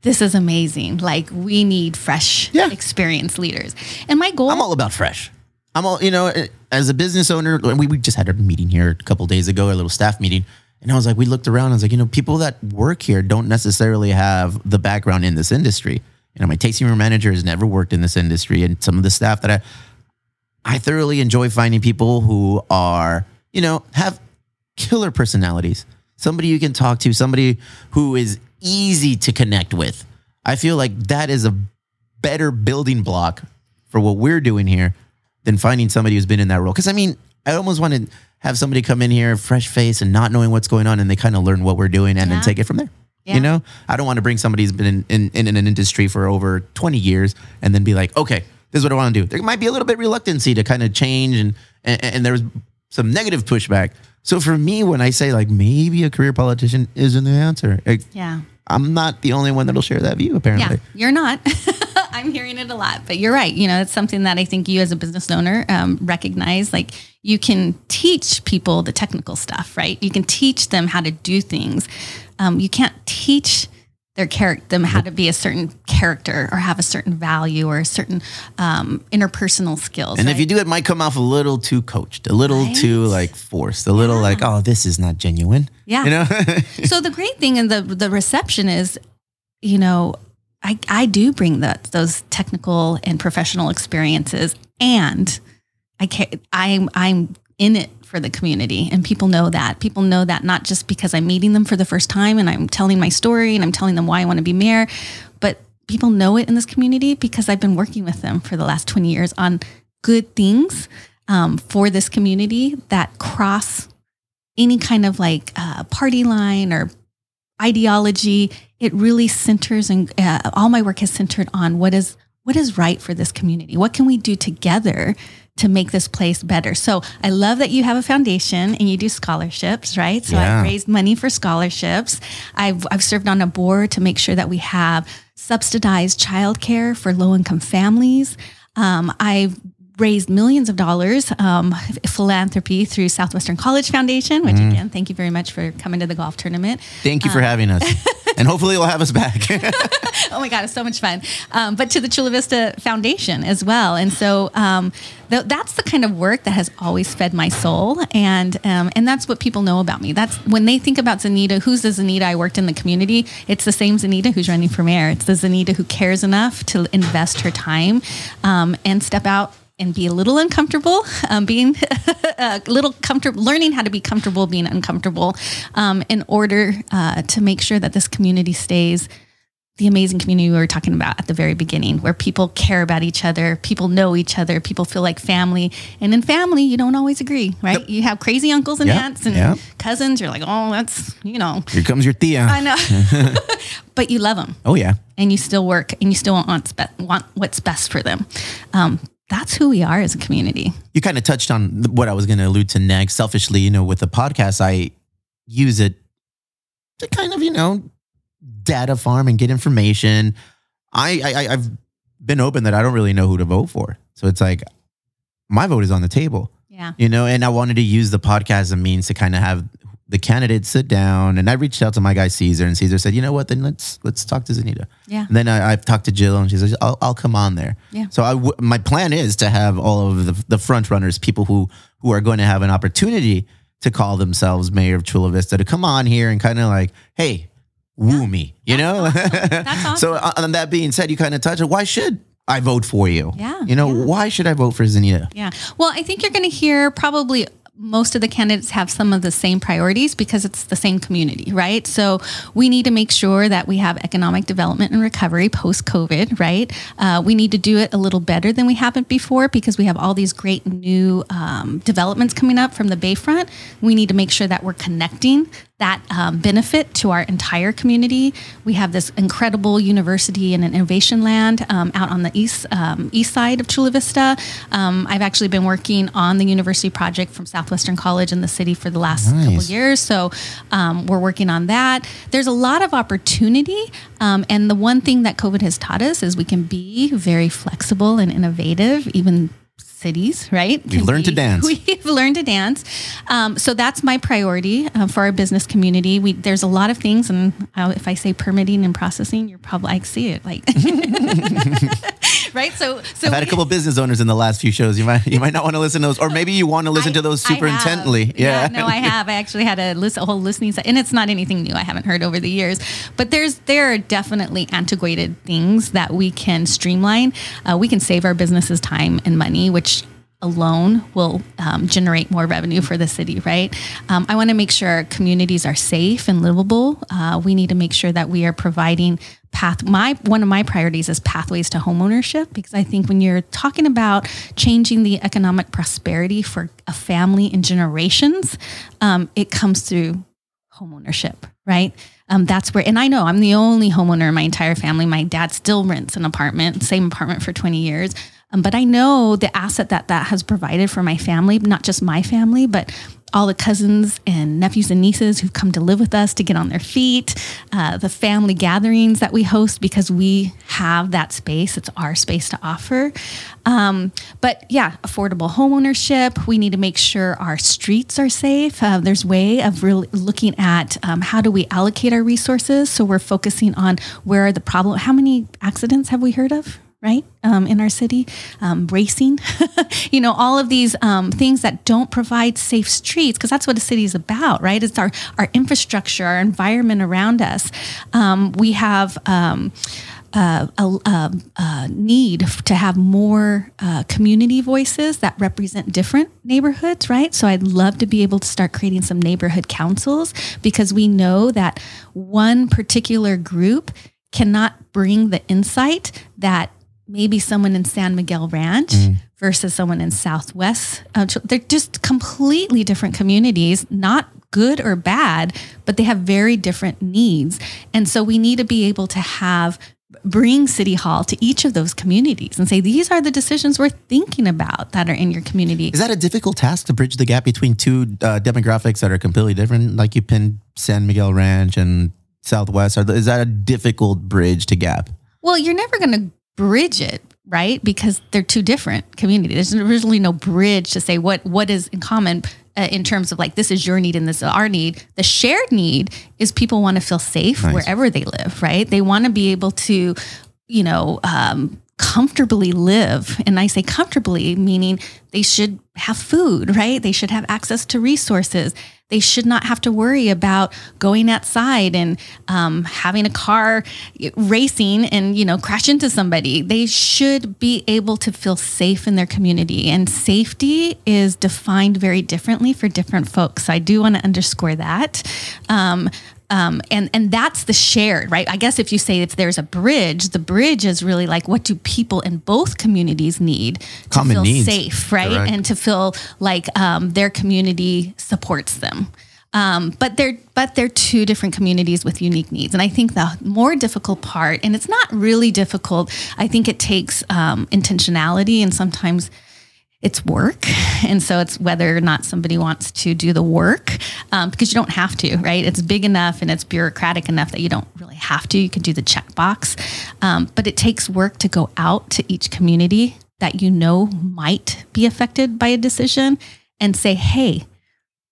This is amazing. Like we need fresh, Yeah. experienced leaders. And my goal I'm all about fresh. I'm all, you know, eh, as a business owner, we, we just had a meeting here a couple days ago, a little staff meeting. And I was like, we looked around. I was like, you know, people that work here don't necessarily have the background in this industry. You know, my tasting room manager has never worked in this industry. And some of the staff that I, I thoroughly enjoy finding people who are, you know, have killer personalities. Somebody you can talk to, somebody who is easy to connect with. I feel like that is a better building block for what we're doing here than finding somebody who's been in that role. Because I mean, I almost want to have somebody come in here, fresh face, and not knowing what's going on, and they kind of learn what we're doing and Yeah. then take it from there. Yeah. You know, I don't want to bring somebody who's been in, in, in an industry for over 20 years and then be like, okay, this is what I want to do. There might be a little bit of reluctancy to kind of change, and, and, and there's some negative pushback. So for me, when I say like maybe a career politician isn't the answer, like, Yeah. I'm not the only one that'll share that view, apparently. Yeah, you're not. I'm hearing it a lot, but you're right. You know, it's something that I think you as a business owner um, recognize. Like you can teach people the technical stuff, right? You can teach them how to do things. Um, you can't teach their character them how to be a certain character or have a certain value or a certain um, interpersal skills. And if you do, it might come off a little too coached, a little Right? too like forced, a little like, oh, this is not genuine. Yeah. You know? so the great thing in the the reception is, you know, I I do bring that those technical and professional experiences, and I can I'm I'm in it for the community, and people know that. People know that not just because I'm meeting them for the first time and I'm telling my story and I'm telling them why I want to be mayor, but people know it in this community because I've been working with them for the last 20 years on good things um, for this community that cross any kind of like uh, party line or ideology. It really centers and uh, all my work is centered on what is what is right for this community. What can we do together to make this place better? So I love that you have a foundation and you do scholarships, right? So Yeah. I've raised money for scholarships. I've I've served on a board to make sure that we have subsidized childcare for low income families. Um, I've raised millions of dollars um, philanthropy through Southwestern College Foundation, which again, thank you very much for coming to the golf tournament. Thank you for having us. and hopefully you'll have us back. oh my God, it's so much fun. Um, but to the Chula Vista Foundation as well. And so um, th- that's the kind of work that has always fed my soul. And, um, and that's what people know about me. That's when they think about Zaneta, who's the Zaneta I worked in the community? It's the same Zaneta who's running for mayor. It's the Zaneta who cares enough to invest her time um, and step out and be a little uncomfortable, um, being a little comfortable, learning how to be comfortable being uncomfortable um, in order uh, to make sure that this community stays the amazing community we were talking about at the very beginning, where people care about each other, people know each other, people feel like family. And in family, you don't always agree, right? You have crazy uncles and Yep, aunts and yep. cousins. You're like, oh, that's, you know, Here comes your Thea. I know. but you love them oh, yeah. and you still work and you still want, want what's best for them. Um, that's who we are as a community. You kind of touched on what I was going to allude to next. Selfishly, you know, with the podcast, I use it to kind of, you know, data farm and get information. I, I I- I've been open that I don't really know who to vote for. So it's like my vote is on the table. Yeah. you know and i wanted to use the podcast as a means to kind of have the candidates sit down and i reached out to my guy caesar and caesar said you know what then let's let's talk to zaneta Yeah. and then I, i've talked to jill and she says i'll, I'll come on there Yeah. so I w- my plan is to have all of the, the front runners people who who are going to have an opportunity to call themselves mayor of chula vista to come on here and kind of like hey woo me. You know. That's awesome. so uh, on that being said, you kind of touch it. Why should I vote for you? Yeah, You know, yeah. why should I vote for Zaneta? Yeah. Well, I think you're going to hear probably most of the candidates have some of the same priorities because it's the same community, right? So we need to make sure that we have economic development and recovery post COVID, right? Uh, we need to do it a little better than we haven't before because we have all these great new um, developments coming up from the Bayfront. We need to make sure that we're connecting that um, benefit to our entire community. We have this incredible university and an innovation land um, out on the east um, east side of Chula Vista. Um, I've actually been working on the university project from Southwestern College in the city for the last couple Nice. years, so um, we're working on that. There's a lot of opportunity, um, and the one thing that COVID has taught us is we can be very flexible and innovative, even cities, right? We've learned to dance. We've learned to dance. Um, so that's my priority uh, for our business community. We there's a lot of things, and uh, if I say permitting and processing, you're probably I see it like right. So so I've had a we- couple business owners in the last few shows. You might you might not want to listen to those, or maybe you want to listen I- to those super intently. Yeah. no, I have. I actually had a, list, a whole listening set, and it's not anything new. I haven't heard over the years, but there's there are definitely antiquated things that we can streamline. Uh, we can save our businesses time and money, which alone will um, generate more revenue for the city, right? Um, I want to make sure our communities are safe and livable. Uh, we need to make sure that we are providing path. My one of my priorities is pathways to homeownership because I think when you're talking about changing the economic prosperity for a family and generations, um, it comes through homeownership, right? Um, that's where, and I know I'm the only homeowner in my entire family. My dad still rents an apartment, same apartment for 20 years. Um, but I know the asset that that has provided for my family, not just my family, but all the cousins and nephews and nieces who've come to live with us to get on their feet, uh, the family gatherings that we host because we have that space. It's our space to offer. Um, but yeah, affordable homeownership. We need to make sure our streets are safe. Uh, there's way of really looking at um, how do we allocate our resources. So we're focusing on where are the problem. How many accidents have we heard of? Right um, in our city um, racing you know all of these um, things that don't provide safe streets because that's what a city is about right it's our our infrastructure our environment around us um, we have um, uh, a, a, a need to have more uh, community voices that represent different neighborhoods, right? So I'd love to be able to start creating some neighborhood councils because we know that one particular group cannot bring the insight that maybe someone in San Miguel Ranch versus someone in Southwest. Uh, they're just completely different communities, not good or bad, but they have very different needs. And so we need to be able to have bring city hall to each of those communities and say these are the decisions we're thinking about that are in your community Is that a difficult task to bridge the gap between two uh, demographics that are completely different? Like you pinned San Miguel Ranch and Southwest. Are, is that a difficult bridge to gap? Well, you're never going to bridge it, right? Because they're two different communities. There's originally no bridge to say what what is in common uh, in terms of like this is your need and this is our need. The shared need is people want to feel safe Nice. wherever they live, right? They want to be able to, you know, um, comfortably live. And I say comfortably, meaning they should have food, right? They should have access to resources. They should not have to worry about going outside and um, having a car racing and you know crash into somebody. They should be able to feel safe in their community, and safety is defined very differently for different folks. So I do want to underscore that. Um, um, and and that's the shared right. I guess if you say if there's a bridge, the bridge is really like what do people in both communities need to Common feel needs. safe, right, Correct. and to feel like um, their community supports them. Um, but they're but they're two different communities with unique needs, and I think the more difficult part, and it's not really difficult. I think it takes um, intentionality, and sometimes it's work. And so it's whether or not somebody wants to do the work um, because you don't have to, right? It's big enough and it's bureaucratic enough that you don't really have to. You can do the checkbox. Um, but it takes work to go out to each community that you know might be affected by a decision and say, hey,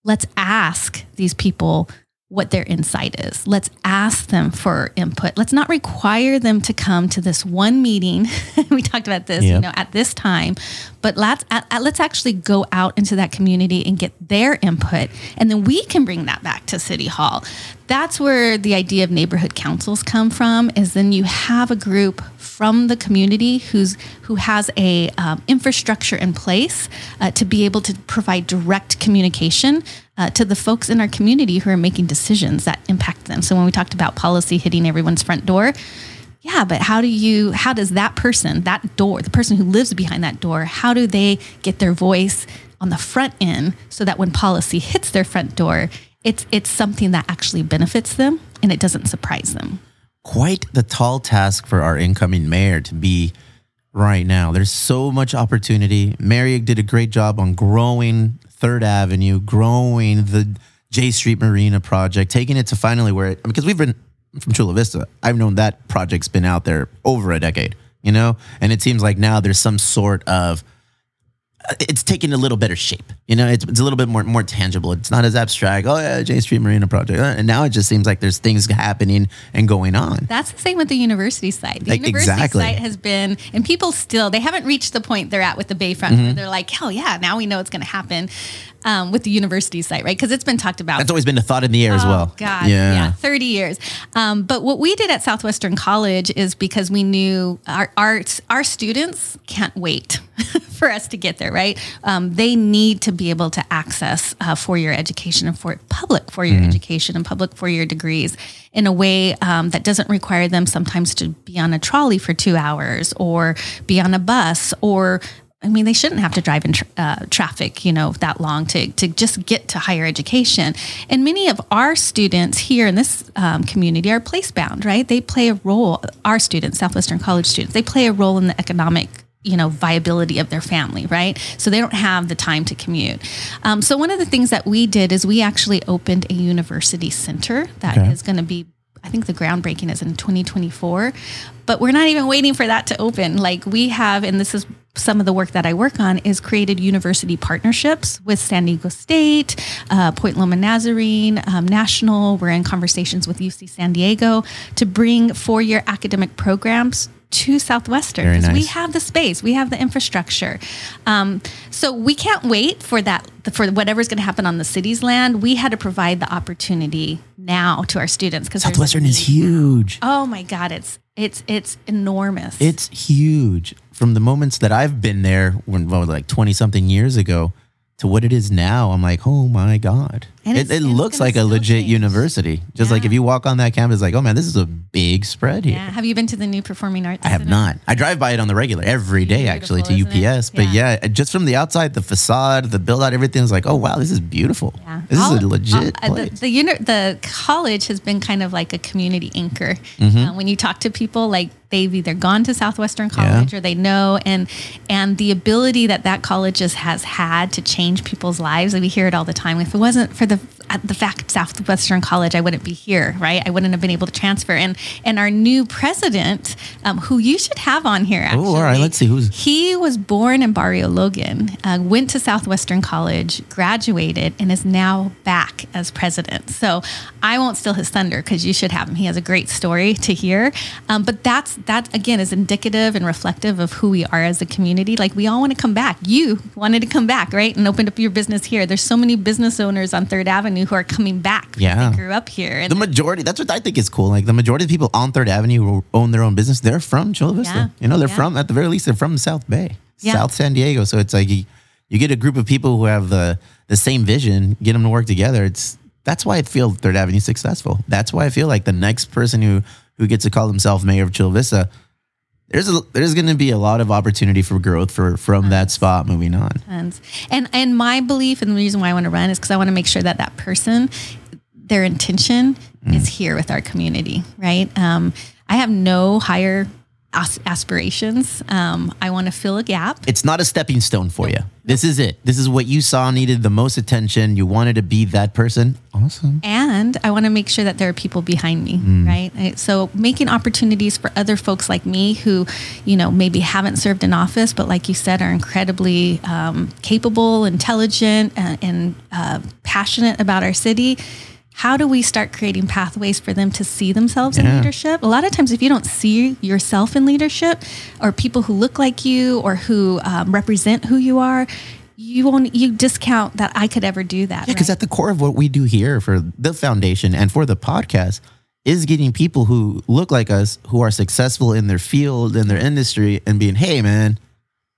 let's ask these people what their insight is. Let's ask them for input. Let's not require them to come to this one meeting. we talked about this, Yeah. you know, at this time, but let's let's actually go out into that community and get their input, and then we can bring that back to City Hall. That's where the idea of neighborhood councils come from. Is then you have a group from the community who's who has a um, infrastructure in place uh, to be able to provide direct communication uh, to the folks in our community who are making decisions that impact them. So when we talked about policy hitting everyone's front door, yeah, but how do you how does that person, that door, the person who lives behind that door, how do they get their voice on the front end so that when policy hits their front door, it's it's something that actually benefits them and it doesn't surprise them. quite the tall task for our incoming mayor to be right now. There's so much opportunity. Mary did a great job on growing Third Avenue, growing the J Street Marina project, taking it to finally where it, because we've been from Chula Vista. I've known that project's been out there over a decade, you know, and it seems like now there's some sort of it's taking a little better shape. You know, it's, it's a little bit more more tangible. It's not as abstract. Oh yeah, J Street Marina project, Uh, and now it just seems like there's things happening and going on. That's the same with the university site. The Like, university exactly. site has been, and people still, they haven't reached the point they're at with the Bayfront Mm-hmm. where they're like, hell yeah, now we know it's going to happen um, with the university site, right? Because it's been talked about. That's always been a thought in the air as well. Oh, God, yeah. 30 years. Um, but what we did at Southwestern College is because we knew our our, our students can't wait for us to get there, right? Um, they need to be able to access uh, four-year education and for public four-year education and public four-year degrees in a way um, that doesn't require them sometimes to be on a trolley for two hours or be on a bus or I mean, they shouldn't have to drive in tra- uh, traffic, you know, that long to, to just get to higher education. And many of our students here in this um, community are place bound, right? They play a role, our students, Southwestern College students, they play a role in the economic you know viability of their family right so they don't have the time to commute um, so one of the things that we did is we actually opened a university center that is Okay. going to be I think the groundbreaking is in 2024, but we're not even waiting for that to open. Like we have, and this is some of the work that I work on, is created university partnerships with San Diego State, uh, Point Loma Nazarene, um, National. We're in conversations with UC San Diego to bring four-year academic programs to Southwestern because we have the space, we have the infrastructure. Um, so we can't wait for that for whatever's going to happen on the city's land. We had to provide the opportunity now to our students because Southwestern is huge. Oh my God, it's it's it's enormous. It's huge. From the moments that I've been there, when it, like twenty something years ago, to what it is now, I'm like, oh my god! And it it looks like a legit change. university. Just like if you walk on that campus, like, oh man, this is a big spread here. yeah. Have you been to the new performing arts? I have not. I drive by it on the regular every day, actually, to? UPS. But Yeah. yeah. just from the outside, the facade, the build out, everything's like, oh wow, this is beautiful. Yeah. This All- is a legit uh, place. the, uni- the college has been kind of like a community anchor. Mm-hmm. Uh, when you talk to people, like they've either gone to Southwestern College or they know, and and the ability that that college just has had to change people's lives. We hear it all the time. If it wasn't for the uh, the fact Southwestern College, I wouldn't be here, right? I wouldn't have been able to transfer. And and our new president, um, who you should have on here, actually. Oh, all right, let's see who's- He was born in Barrio Logan, uh, went to Southwestern College, graduated, and is now back as president. So I won't steal his thunder because you should have him. He has a great story to hear. Um, but that's that again is indicative and reflective of who we are as a community. Like we all want to come back. You wanted to come back, right? And opened up your business here. There's so many business owners on Third Avenue who are coming back. because Yeah. they grew up here. And the majority, that's what I think is cool. Like the majority of people on Third Avenue who own their own business, they're from Chula Vista. Yeah. You know, they're Yeah. from, at the very least, they're from South Bay. South San Diego. So it's like you, you get a group of people who have the, the same vision, get them to work together. It's, that's why I feel Third Avenue successful. That's why I feel like the next person who, who gets to call themselves mayor of Chula Vista, there's a, there's going to be a lot of opportunity for growth for from that spot moving on. And and and my belief and the reason why I want to run is because I want to make sure that that person, their intention is here with our community, right? Um, I have no higher as- aspirations. Um, I want to fill a gap. It's not a stepping stone for you. This is it. This is what you saw needed the most attention. You wanted to be that person. Awesome. and I want to make sure that there are people behind me, right? So making opportunities for other folks like me who, you know, maybe haven't served in office, but like you said, are incredibly um, capable, intelligent, and, and uh, passionate about our city. How do we start creating pathways for them to see themselves in leadership? A lot of times, if you don't see yourself in leadership, or people who look like you, or who um, represent who you are, you won't. You discount that I could ever do that. Yeah, because right? at the core of what we do here for the foundation and for the podcast is getting people who look like us, who are successful in their field, in their industry, and being, hey, man,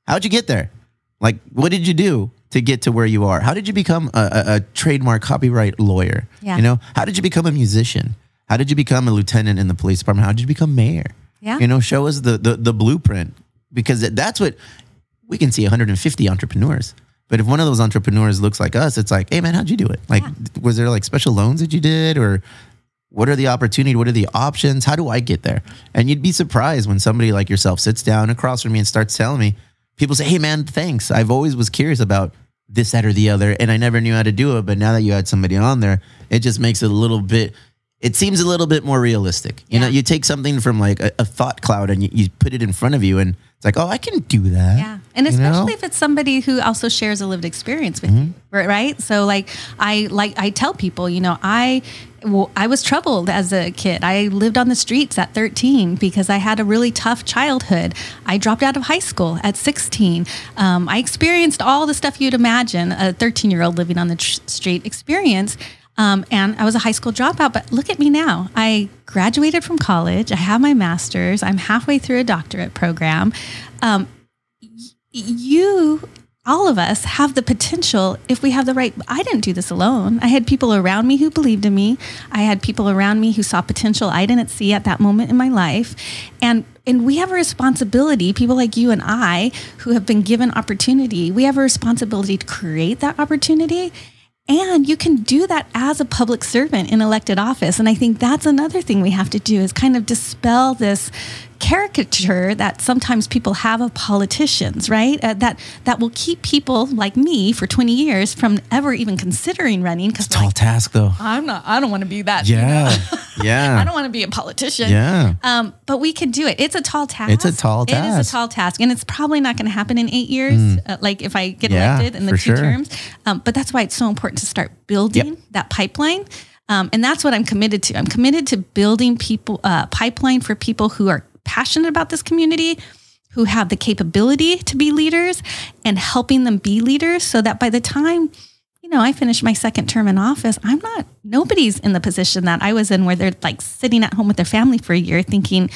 how'd you get there? Like, what did you do to get to where you are? How did you become a, a, a trademark copyright lawyer? Yeah. You know, how did you become a musician? How did you become a lieutenant in the police department? How did you become mayor? Yeah. You know, show us the, the, the blueprint because that's what we can see 150 entrepreneurs. But if one of those entrepreneurs looks like us, it's like, hey man, how'd you do it? Like, was there like special loans that you did, or what are the opportunity? What are the options? How do I get there? And you'd be surprised when somebody like yourself sits down across from me and starts telling me. People say, hey man, thanks. I've always was curious about this, that, or the other, and I never knew how to do it. But now that you had somebody on there, it just makes it a little bit. It seems a little bit more realistic. You know, you take something from like a, a thought cloud and you, you put it in front of you, and it's like, oh, I can do that. Yeah. And You know? especially if it's somebody who also shares a lived experience with you, right? right? So like I like I tell people, you know, I well, I was troubled as a kid. I lived on the streets at 13 because I had a really tough childhood. I dropped out of high school at 16. Um, I experienced all the stuff you'd imagine a 13 year old living on the tr- street experience. Um, and I was a high school dropout, but look at me now. I graduated from college. I have my master's. I'm halfway through a doctorate program. Um, you all of us have the potential if we have the right i didn't do this alone i had people around me who believed in me i had people around me who saw potential i didn't see at that moment in my life and and we have a responsibility people like you and i who have been given opportunity we have a responsibility to create that opportunity and you can do that as a public servant in elected office. And I think that's another thing we have to do is kind of dispel this caricature that sometimes people have of politicians, right? Uh, that that will keep people like me for 20 years from ever even considering running because it's a Tall task though. I'm not I don't want to be that. you know? Yeah. Yeah. I don't want to be a politician. Yeah. Um, but we can do it. It's a tall task. It's a tall It is task. a tall task, and it's probably not going to happen in eight years. Uh, like if I get Yeah, elected in the two sure. terms. Um, but that's why it's so important to start building Yep. that pipeline. Um, and that's what I'm committed to. I'm committed to building people uh, pipeline for people who are passionate about this community, who have the capability to be leaders, and helping them be leaders, so that by the time you know, I finished my second term in office. I'm not, nobody's in the position that I was in where they're like sitting at home with their family for a year thinking,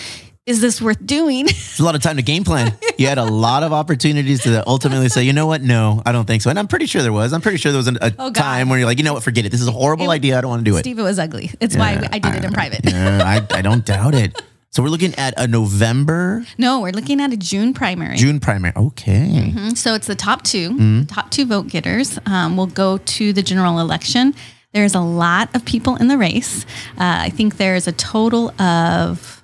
is this worth doing? It's a lot of time to game plan. You had a lot of opportunities to ultimately say, you know what? No, I don't think so. And I'm pretty sure there was. I'm pretty sure there was a Oh, time where you're like, you know what? Forget it. This is a horrible It- idea. I don't want to do it. Steve, it was ugly. It's why I did it in private. Yeah, I, I don't doubt it. So we're looking at a November, No, we're looking at a June primary. June primary. Okay. Mhm. So it's the top 2 Mm-hmm. The top two vote getters um, will go to the general election. There's a lot of people in the race. Uh, I think there's a total of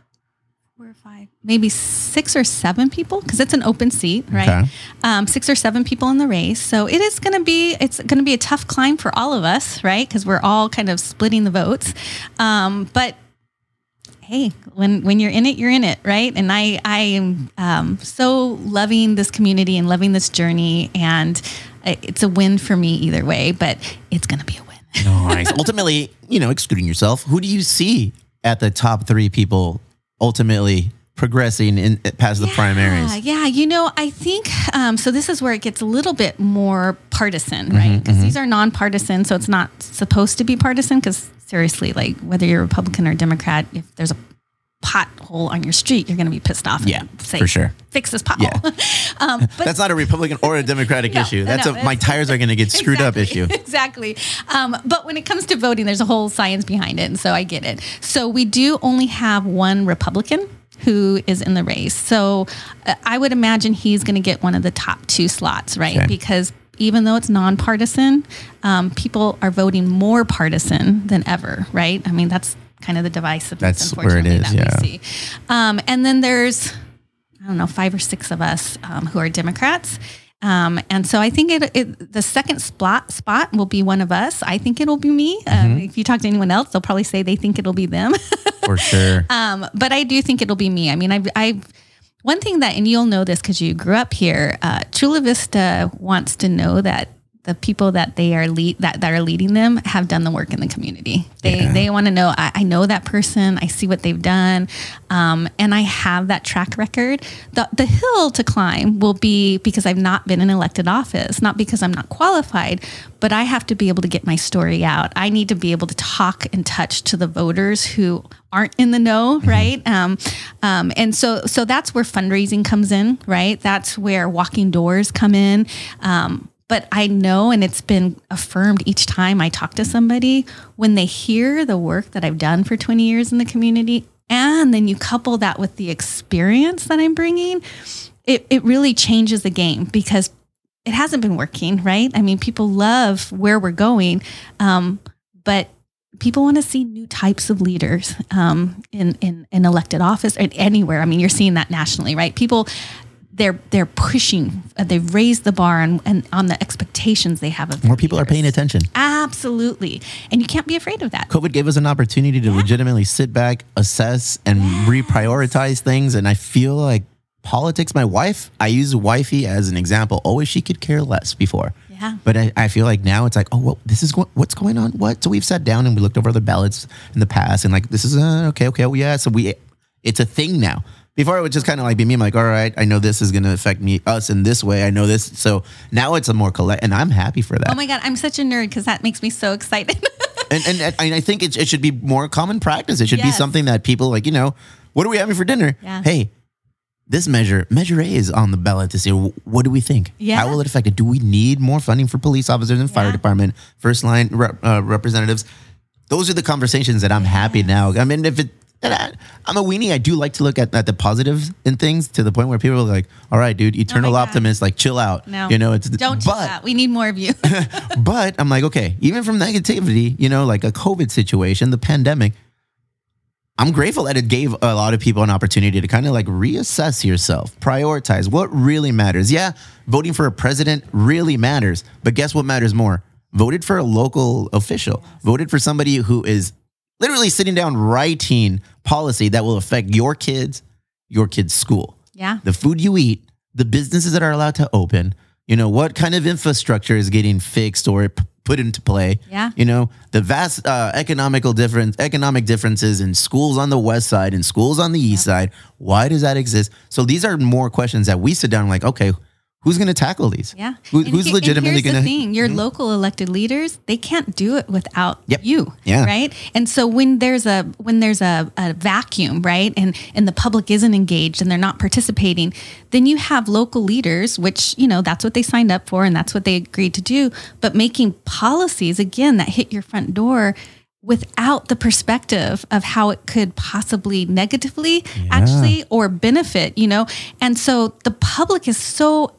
four or five, maybe six or seven people because it's an open seat, right? Okay. Um, six or seven people in the race. So it is going to be it's going to be a tough climb for all of us, right? Because we're all kind of splitting the votes. Um, but hey, when when you're in it, you're in it, right? And I I am um, so loving this community and loving this journey, and it's a win for me either way. But it's to be a win. Nice. ultimately, you know, excluding yourself, who do you see at the top three people ultimately progressing in past the primaries? Yeah, you know, I think um, so. This is where it gets a little bit more partisan, Mm-hmm, right? Because these are nonpartisan, so it's not supposed to be partisan. Because seriously, like whether you're Republican or Democrat, if there's a pothole on your street, you're going to be pissed off. and Yeah, say, for sure. Fix this pothole. um, but That's not a Republican or a Democratic No, issue. That's no, a my tires are going to get screwed up issue. exactly. Um, but when it comes to voting, there's a whole science behind it. And so I get it. So we do only have one Republican who is in the race. So uh, I would imagine he's going to get one of the top two slots, right? Okay. Because even though it's nonpartisan, um, people are voting more partisan than ever, right? I mean, that's kind of the divisiveness, That's where it is, that yeah. we see. Um, and then there's I don't know, five or six of us um, who are Democrats. Um, and so I think it, it the second spot spot will be one of us. I think it'll be me. Mm-hmm. Um, if you talk to anyone else, they'll probably say they think it'll be them. For sure. um, but I do think it'll be me. I mean, I've, I've one thing that, and you'll know this because you grew up here. Uh, Chula Vista wants to know that the people that they are lead that, that are leading them have done the work in the community. They they want to know I, I know that person. I see what they've done, um, and I have that track record. The the hill to climb will be because I've not been in elected office, not because I'm not qualified, but I have to be able to get my story out. I need to be able to talk and touch to the voters who aren't in the know, right? Um, um, and so so that's where fundraising comes in, right? That's where walking doors come in. Um, but I know, and it's been affirmed each time I talk to somebody, when they hear the work that I've done for 20 years in the community, and then you couple that with the experience that I'm bringing, it, it really changes the game because it hasn't been working, right? I mean, people love where we're going, um, but people want to see new types of leaders um, in, in in elected office and anywhere. I mean, you're seeing that nationally, right? People they're they're pushing. uh, They've raised the bar on and on the expectations they have of More people are paying attention. Absolutely, and you can't be afraid of that. COVID gave us an opportunity to legitimately sit back, assess, and reprioritize things. And I feel like politics, my wife, I use wifey as an example. Always she could care less before. Yeah. But I, I feel like now it's like, oh, well, this is go- what's going on. What? So we've sat down and we looked over the ballots in the past, and like this is uh, okay, okay, oh yeah. So we, it's a thing now. Before it would just kind of like be me. I'm like, all right, I know this is going to affect me, us in this way. I know this. So now it's a more collect, and I'm happy for that. Oh my god, I'm such a nerd because that makes me so excited. and, and, and I think it, it should be more common practice. It should be something that people like, you know, what are we having for dinner? Yeah. Hey, this measure, measure A is on the ballot to say, what do we think? Yeah. How will it affect it? Do we need more funding for police officers and fire Yeah. department, first line rep, uh, representatives? Those are the conversations that I'm happy now. I mean, if it, and I, I'm a weenie. I do like to look at, at the positives in things to the point where people are like, all right, dude, eternal oh God. optimist, like chill out. no, You know, it's don't do but, that. We need more of you. but I'm like, okay, even from negativity, you know, like a COVID situation, the pandemic, I'm grateful that it gave a lot of people an opportunity to kind of like reassess yourself, prioritize what really matters. Yeah, voting for a president really matters, but guess what matters more? Voted for a local official, voted for somebody who is literally sitting down writing policy that will affect your kids, your kids' school yeah, the food you eat, the businesses that are allowed to open, you know, what kind of infrastructure is getting fixed or p- put into play. Yeah. You know, the vast uh, economical difference, economic differences in schools on the west side and schools on the east side. Why does that exist? So these are more questions that we sit down like, okay, who's going to tackle these? yeah. Who, who's and legitimately here's going the to? thing: your mm-hmm. local elected leaders, they can't do it without Yep. you. Yeah. Right. And so when there's a when there's a, a vacuum, right, and and the public isn't engaged and they're not participating, then you have local leaders, which you know that's what they signed up for and that's what they agreed to do, but making policies again that hit your front door without the perspective of how it could possibly negatively actually or benefit you know and so the public is so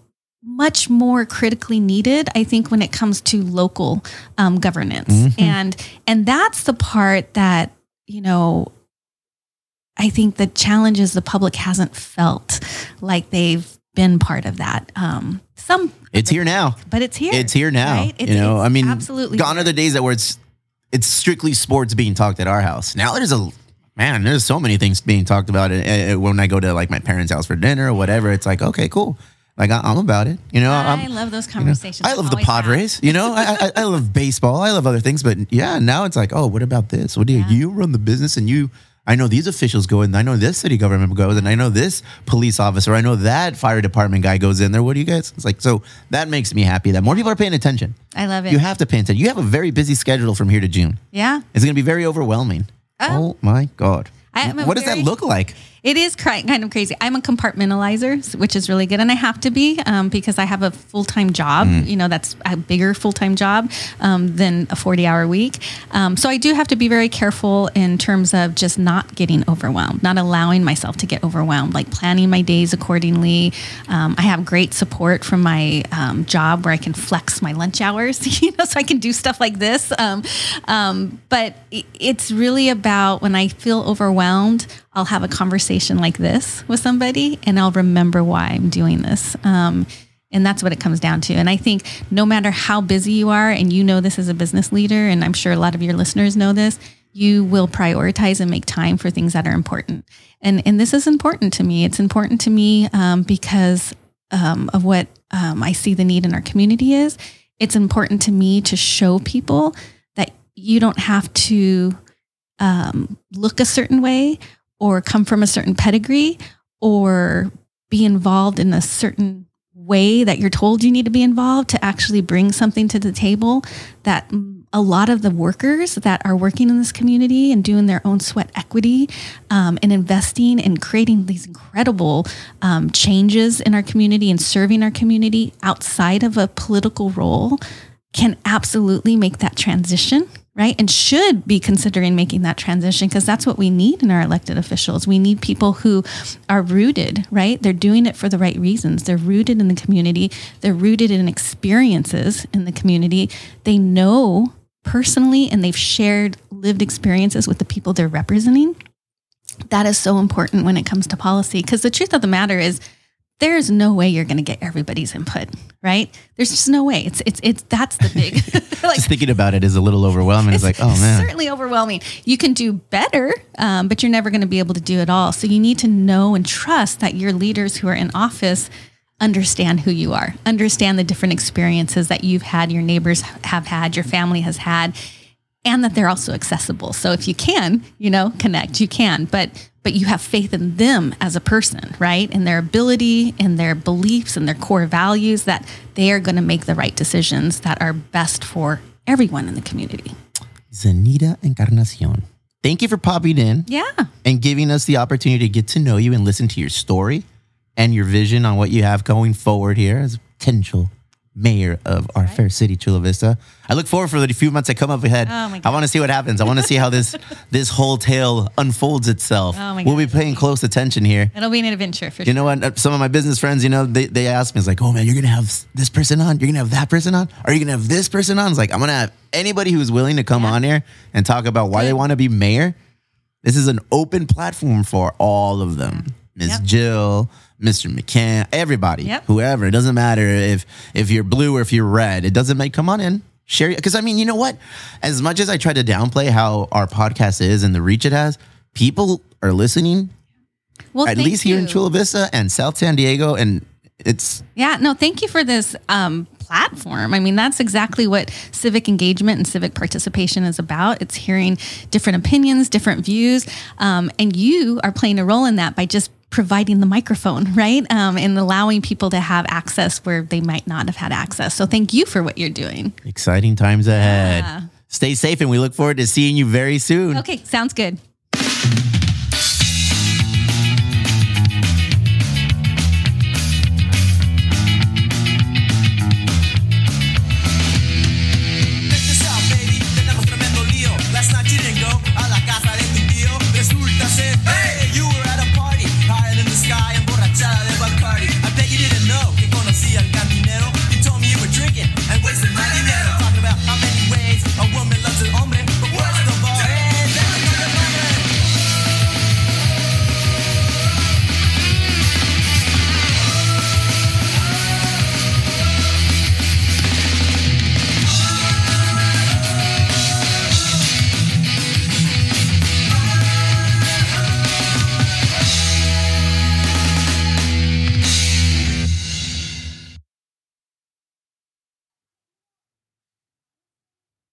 much more critically needed i think when it comes to local um, governance and and that's the part that you know i think the challenge is the public hasn't felt like they've been part of that um some It's here now. but it's here It's here now. right? It's- you know, I mean, absolutely gone are the days that where it's it's strictly sports being talked at our house. Now there's a man. There's so many things being talked about uh, uh, when I go to like my parents' house for dinner or whatever. It's like okay, cool. Like I, I'm about it. You know, I I'm, love those you know, conversations. I love the. Padres. You know, I, I I love baseball. I love other things, but yeah, now it's like, oh, what about this? What do you, Yeah. you run the business and you? I know these officials go in. I know this city government goes, and I know this police officer. I know that fire department guy goes in there. What do you guys? It's like so that makes me happy that more people are paying attention. I love it. You have to pay attention. You have a very busy schedule from here to June. yeah. It's going to be very overwhelming. Uh, oh, my god! Am what does that look like? It is kind of crazy. I'm a compartmentalizer, which is really good, and I have to be um, because I have a full time job. Mm. You know, that's a bigger full time job um, than a 40 hour week. Um, so I do have to be very careful in terms of just not getting overwhelmed, not allowing myself to get overwhelmed, like planning my days accordingly. Um, I have great support from my um, job where I can flex my lunch hours, you know, so I can do stuff like this. Um, um, but it's really about when I feel overwhelmed, I'll have a conversation like this with somebody and I'll remember why I'm doing this. Um, and that's what it comes down to. And I think no matter how busy you are, and you know this as a business leader, and I'm sure a lot of your listeners know this, you will prioritize and make time for things that are important. And and this is important to me. It's important to me um, because um, of what um, I see the need in our community is. it's important to me to show people that you don't have to um, look a certain way or come from a certain pedigree or be involved in a certain way that you're told you need to be involved to actually bring something to the table that a lot of the workers that are working in this community and doing their own sweat equity um, and investing and creating these incredible um, changes in our community and serving our community outside of a political role can absolutely make that transition right? And should be considering making that transition because that's what we need in our elected officials. We need people who are rooted right? They're doing it for the right reasons. They're rooted in the community. They're rooted in experiences in the community. They know personally and they've shared lived experiences with the people they're representing. That is so important when it comes to policy because the truth of the matter is there's no way you're going to get everybody's input, right? There's just no way. It's it's it's that's the big like Just thinking about it is a little overwhelming. It's, like, oh man. certainly overwhelming. You can do better, um, but you're never going to be able to do it all. So you need to know and trust that your leaders who are in office understand who you are, understand the different experiences that you've had, your neighbors have had, your family has had, and that they're also accessible. So if you can, you know, connect, you can, but but you have faith in them as a person, right? In their ability, in their beliefs, and their core values that they are going to make the right decisions that are best for everyone in the community. Zaneta Encarnacion. Thank you for popping in Yeah. and giving us the opportunity to get to know you and listen to your story and your vision on what you have going forward here as potential mayor of our fair city, Chula Vista. I look forward for the few months that come up ahead. Oh, I want to see what happens. I want to see how this this whole tale unfolds itself. Oh, my we'll be paying close attention here. It'll be an adventure for You sure. know what? Some of my business friends, you know, they, they ask me, it's like, oh man, you're going to have this person on? You're going to have that person on? Are you going to have this person on? It's like, I'm going to have anybody who's willing to come on here and talk about why they want to be mayor. This is an open platform for all of them. Ms. Yep. Jill, Mr. McCann, everybody, Yep. whoever. It doesn't matter if if you're blue or if you're red. It doesn't make. Come on in, share. Because I mean, you know what? As much as I try to downplay how our podcast is and the reach it has, people are listening Well, at least here in. Chula Vista and South San Diego, and it's Yeah, no, thank you for this um, platform. I mean, that's exactly what civic engagement and civic participation is about. It's hearing different opinions, different views, um, and you are playing a role in that by just providing the microphone, right? Um, and allowing people to have access where they might not have had access. So thank you for what you're doing. exciting times ahead. Stay safe, and we look forward to seeing you very soon. Okay, sounds good.